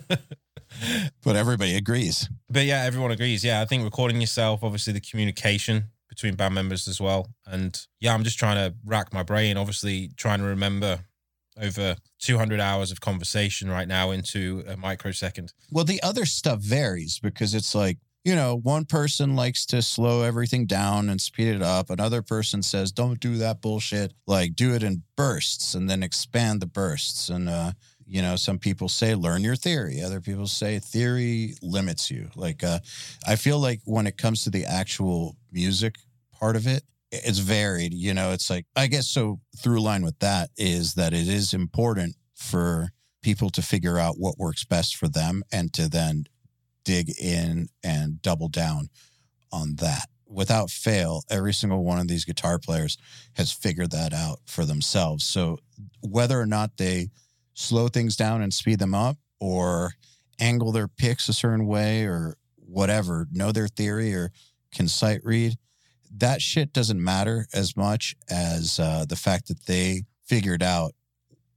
B: <laughs> <laughs>
C: But everybody agrees.
B: But yeah, everyone agrees. Yeah, I think recording yourself, obviously the communication between band members as well. And yeah, I'm just trying to rack my brain, obviously trying to remember over 200 hours of conversation right now into a microsecond.
C: Well, the other stuff varies because it's like, you know, one person likes to slow everything down and speed it up. Another person says, don't do that bullshit. Like, do it in bursts and then expand the bursts. And, uh, you know, some people say learn your theory. Other people say theory limits you. Like, uh, I feel like when it comes to the actual music part of it, it's varied. You know, it's like, I guess so. Through line with that is that it is important for people to figure out what works best for them and to then dig in and double down on that. Without fail, every single one of these guitar players has figured that out for themselves. So whether or not they slow things down and speed them up or angle their picks a certain way or whatever, know their theory or can sight read, that shit doesn't matter as much as uh, the fact that they figured out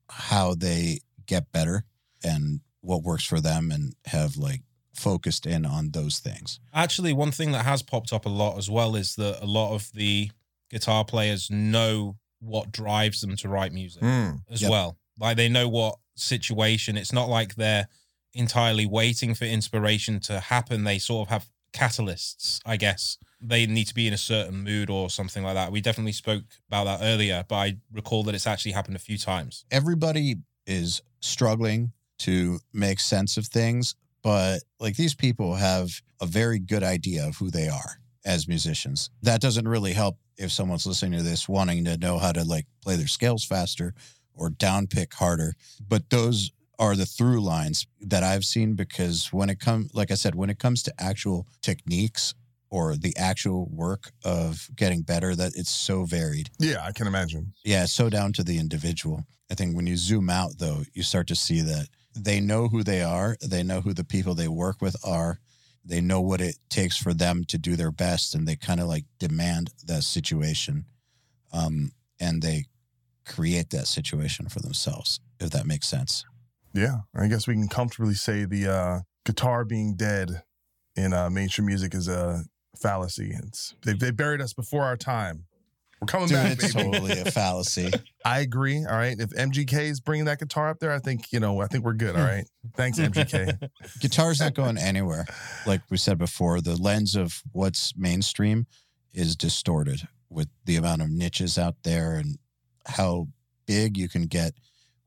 C: how they get better and what works for them and have like focused in on those things.
B: Actually, one thing that has popped up a lot as well is that a lot of the guitar players know what drives them to write music
D: Mm.
B: as
C: Yep.
B: well. Like they know what situation. It's not like they're entirely waiting for inspiration to happen. They sort of have catalysts, I guess. They need to be in a certain mood or something like that. We definitely spoke about that earlier, but I recall that it's actually happened a few times.
C: Everybody is struggling to make sense of things, but like these people have a very good idea of who they are as musicians. That doesn't really help if someone's listening to this wanting to know how to like play their scales faster or down pick harder. But those are the through lines that I've seen because when it comes, like I said, when it comes to actual techniques or the actual work of getting better, that it's so varied.
D: Yeah, I can imagine.
C: Yeah, so down to the individual. I think when you zoom out, though, you start to see that they know who they are. They know who the people they work with are. They know what it takes for them to do their best, and they kind of like demand that situation, um, and they create that situation for themselves. If that makes sense.
D: Yeah, I guess we can comfortably say the uh, guitar being dead in uh, mainstream music is a fallacy. It's they they buried us before our time. We're coming
C: Dude,
D: back,
C: it's
D: baby.
C: totally a fallacy. <laughs>
D: I agree. All right, if MGK is bringing that guitar up there, I think you know. I think we're good. All right, <laughs> thanks MGK. <laughs>
C: Guitar's not going anywhere. Like we said before, the lens of what's mainstream is distorted with the amount of niches out there and how big you can get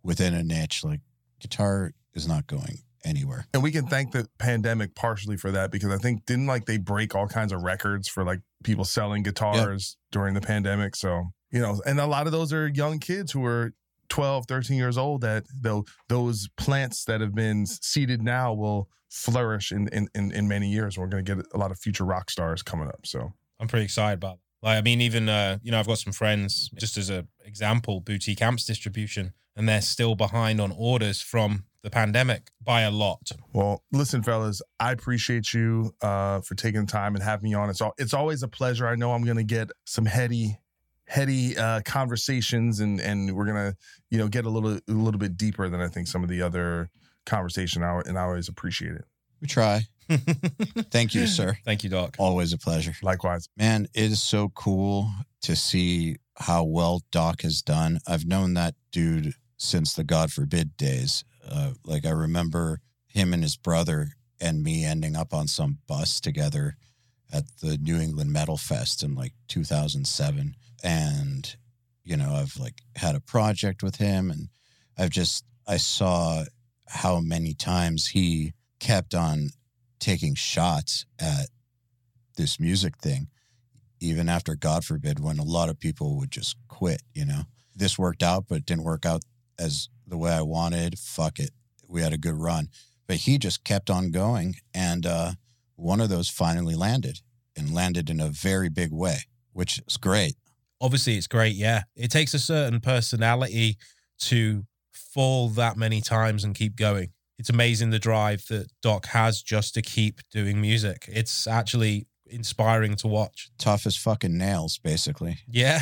C: within a niche. Like guitar is not going anywhere.
D: and we can thank the pandemic partially for that because I think didn't like they break all kinds of records for like people selling guitars during the pandemic. So, you know, and a lot of those are young kids who are 12, 13 years old that though those plants that have been seeded now will flourish in in, in, in many years. We're going to get a lot of future rock stars coming up. So,
B: I'm pretty excited about. It. Like, I mean, even uh, you know, I've got some friends. Just as a example, boutique amps distribution, and they're still behind on orders from the pandemic by a lot.
D: Well, listen, fellas, I appreciate you uh, for taking the time and having me on. It's all, it's always a pleasure. I know I'm going to get some heady, heady uh, conversations, and and we're gonna, you know, get a little a little bit deeper than I think some of the other conversation. I, and I always appreciate it.
C: We try. <laughs> Thank you, sir.
B: Thank you, Doc.
C: Always a pleasure.
D: Likewise.
C: Man, it is so cool to see how well Doc has done. I've known that dude since the God Forbid days. Uh, like I remember him and his brother and me ending up on some bus together at the New England Metal Fest in like 2007. And, you know, I've like had a project with him and I've just, I saw how many times he kept on taking shots at this music thing, even after God Forbid, when a lot of people would just quit, you know. This worked out, but it didn't work out as the way I wanted. Fuck it. We had a good run. But he just kept on going. And uh, one of those finally landed and landed in a very big way, which is great.
B: Obviously, it's great. Yeah, it takes a certain personality to fall that many times and keep going. It's amazing the drive that Doc has just to keep doing music. It's actually inspiring to watch.
C: Tough as fucking nails, basically.
B: Yeah.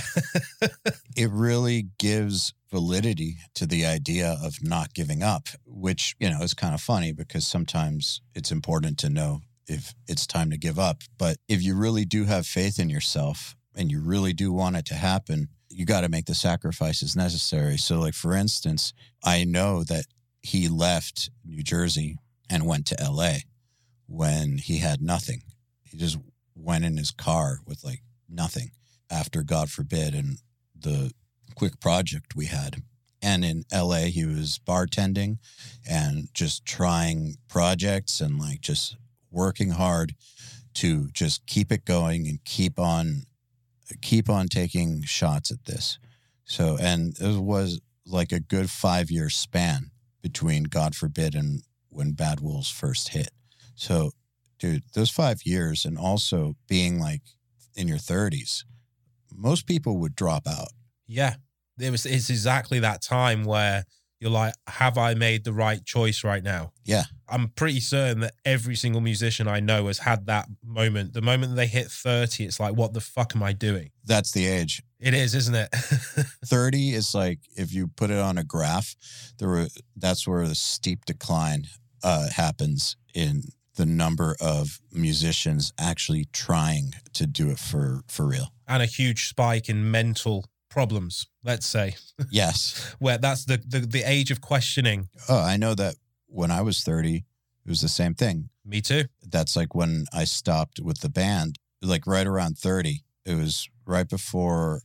B: <laughs>
C: it really gives validity to the idea of not giving up, which, you know, is kind of funny because sometimes it's important to know if it's time to give up. But if you really do have faith in yourself and you really do want it to happen, you got to make the sacrifices necessary. So, like, for instance, I know that he left New Jersey and went to LA when he had nothing. He just went in his car with like nothing after God Forbid and the quick project we had. And in LA, he was bartending and just trying projects and like just working hard to just keep it going and keep on keep on taking shots at this. So and it was like a good 5 year span between God Forbid and when Bad Wolves first hit. So dude, those 5 years and also being like in your 30s, most people would drop out.
B: Yeah. It was it's exactly that time where you're like, have I made the right choice right now?
C: Yeah.
B: I'm pretty certain that every single musician I know has had that moment. The moment they hit 30, it's like, what the fuck am I doing?
C: That's the age.
B: It is, isn't it? <laughs>
C: 30 is like if you put it on a graph, there were that's where the steep decline uh, happens in the number of musicians actually trying to do it for for real.
B: and a huge spike in mental problems, let's say,
C: Yes. <laughs>
B: where that's the, the, the age of questioning.
C: Oh, I know that when I was 30, it was the same thing.
B: Me too.
C: That's like when I stopped with the band, like right around 30. It was right before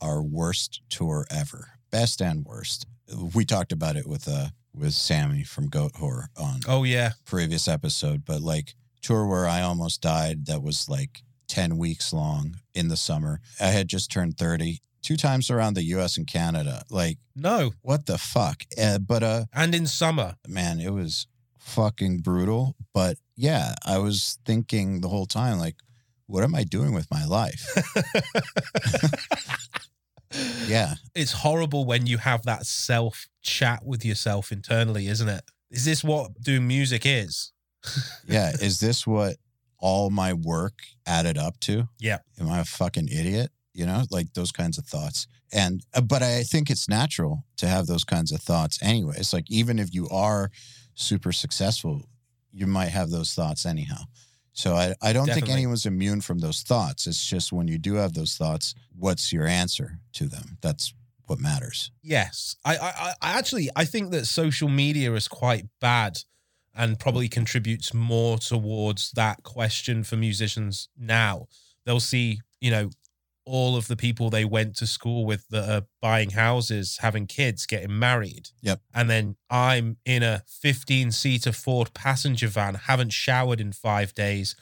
C: our worst tour ever. Best and worst. We talked about it with uh with Sammy from Goatwhore on
B: Oh, yeah.
C: previous episode, but like tour where I almost died that was like 10 weeks long in the summer. I had just turned 30, two times around the US and Canada. Like,
B: No.
C: what the fuck? Uh, but uh
B: And in summer.
C: man, it was fucking brutal. But yeah, I was thinking the whole time, like, what am I doing with my life? <laughs> <laughs> yeah.
B: It's horrible when you have that self chat with yourself internally, isn't it? Is this what doing music is? <laughs>
C: Yeah. Is this what all my work added up to?
B: Yeah.
C: Am I a fucking idiot? You know, like those kinds of thoughts. And, uh, but I think it's natural to have those kinds of thoughts anyways. Like, even if you are super successful, you might have those thoughts anyhow. So I, I don't think anyone's immune from those thoughts. It's just when you do have those thoughts, what's your answer to them? That's what matters.
B: Yes. I, I I actually I think that social media is quite bad and probably contributes more towards that question for musicians now. They'll see, you know, all of the people they went to school with that are buying houses, having kids, getting married.
C: Yep.
B: And then I'm in a 15 seater Ford passenger van, haven't showered in five days,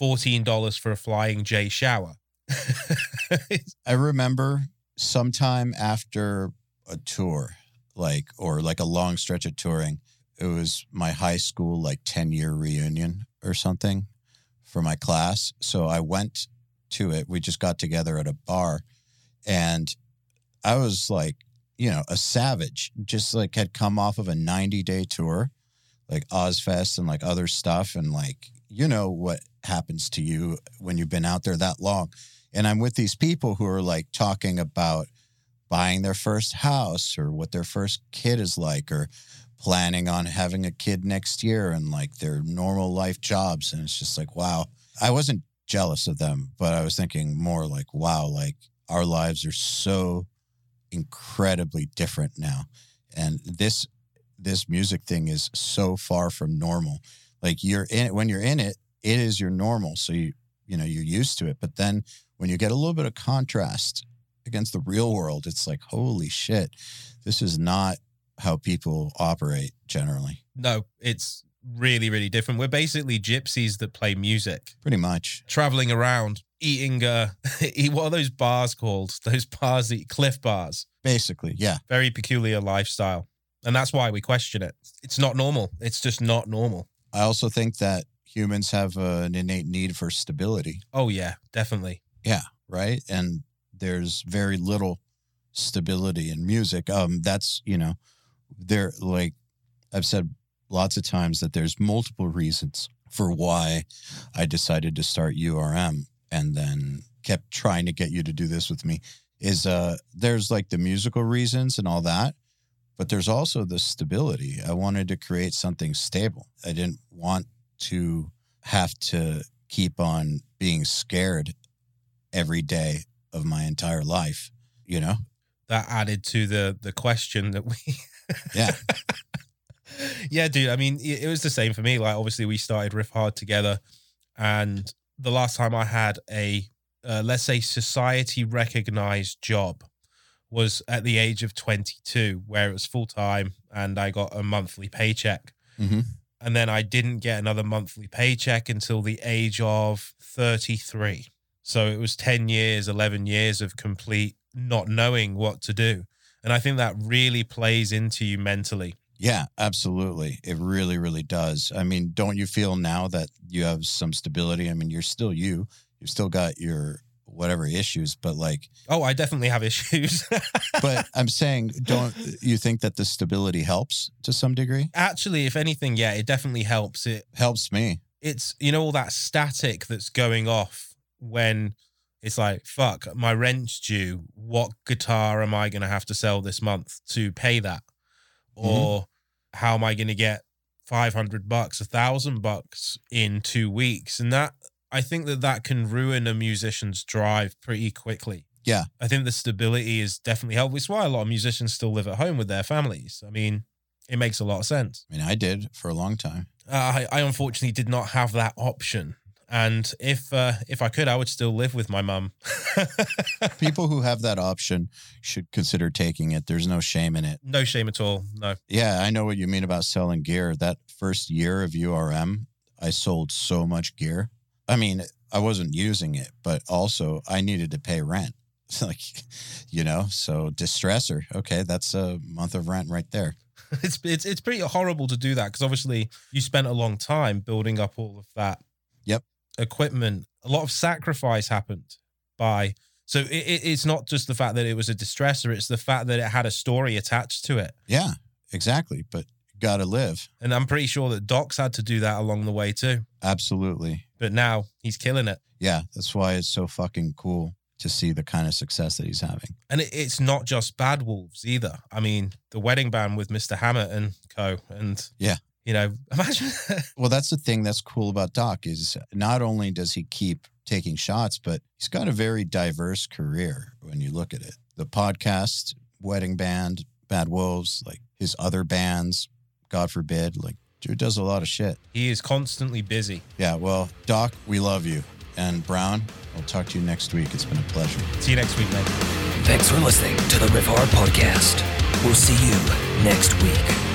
B: $14 for a Flying J shower. <laughs>
C: I remember sometime after a tour, like, or like a long stretch of touring, it was my high school, like 10 year reunion or something for my class. So I went to it. We just got together at a bar and I was like, you know, a savage, just like had come off of a 90 day tour, like Ozzfest and like other stuff. And like, you know what happens to you when you've been out there that long. And I'm with these people who are like talking about buying their first house or what their first kid is like or planning on having a kid next year and like their normal life jobs. And it's just like, wow. I wasn't jealous of them, but I was thinking more like, wow, like our lives are so incredibly different now. And this this music thing is so far from normal. Like you're in it when you're in it, it is your normal. So you you know, you're used to it. But then when you get a little bit of contrast against the real world, it's like, holy shit, this is not how people operate generally.
B: no, it's really, really different. We're basically gypsies that play music.
C: Pretty much.
B: traveling around eating uh <laughs> eat what are those bars called <laughs> those bars that Clif bars
C: Basically, yeah.
B: very peculiar lifestyle and that's why we question it it's not normal it's just not normal
C: I also think that humans have uh, an innate need for stability,
B: oh yeah definitely Yeah,
C: right? And there's very little stability in music. Um, that's you know, there like I've said lots of times that there's multiple reasons for why I decided to start URM and then kept trying to get you to do this with me. Is uh, there's like the musical reasons and all that, but there's also the stability. I wanted to create something stable. I didn't want to have to keep on being scared every day of my entire life, you know?
B: that added to the the question that we
C: Yeah. <laughs>
B: yeah dude i mean it it was the same for me. Like obviously we started Riffhard together and the last time i had a uh, let's say society recognized job was at the age of 22 where it was full time and i got a monthly paycheck.
C: Mhm.
B: and then i didn't get another monthly paycheck until the age of 33 so it was 10 years 11 years of complete not knowing what to do. And i think that really plays into you mentally
C: Yeah, absolutely. It really, really does. I mean, don't you feel now that you have some stability? I mean, you're still you. You've still got your whatever issues, but like,
B: Oh, I definitely have <laughs> issues.
C: but I'm saying, don't you think that the stability helps to some degree?
B: Actually, if anything, yeah, it definitely helps. It
C: Helps me.
B: it's you know all that static that's going off when it's like fuck my rent's due what guitar am i going to have to sell this month to pay that or how am i going to get 500 bucks a thousand bucks in two weeks and that i think that that can ruin a musician's drive pretty quickly
C: Yeah.
B: i think the stability is definitely helpful it's why a lot of musicians still live at home with their families i mean it makes a lot of sense
C: I mean, I did for a long time.
B: uh, I, I unfortunately did not have that option. And if uh, if I could, I would still live with my mum. <laughs>
C: People who have that option should consider taking it. There's no shame in it.
B: no shame at all. No.
C: Yeah, I know what you mean about selling gear. That first year of URM, I sold so much gear. I mean, I wasn't using it, but also I needed to pay rent. <laughs> like, you know, so distressor. Okay, that's a month of rent right there. <laughs>
B: It's it's it's pretty horrible to do that because obviously you spent a long time building up all of that.
C: Yep.
B: Equipment. A lot of sacrifice happened by. So it, it, it's not just the fact that it was a distressor; it's the fact that it had a story attached to it.
C: Yeah, exactly. But got to live.
B: And I'm pretty sure that Doc's had to do that along the way too.
C: Absolutely.
B: But now he's killing it.
C: Yeah, that's why it's so fucking cool to see the kind of success that he's having.
B: And it, it's not just Bad Wolves either. I mean, the wedding band with Mr. Hammett and co. And
C: Yeah.
B: You know, <laughs> imagine
C: Well, that's the thing that's cool about Doc is not only does he keep taking shots, but he's got a very diverse career when you look at it. The podcast, wedding band, Bad Wolves, like his other bands, God Forbid, like dude does a lot of shit.
B: he is constantly busy.
C: Yeah, well, Doc, we love you. And Browne, I'll talk to you next week. It's been a pleasure.
B: See you next week, mate.
A: Thanks for listening to the Riffhard Podcast. We'll see you next week.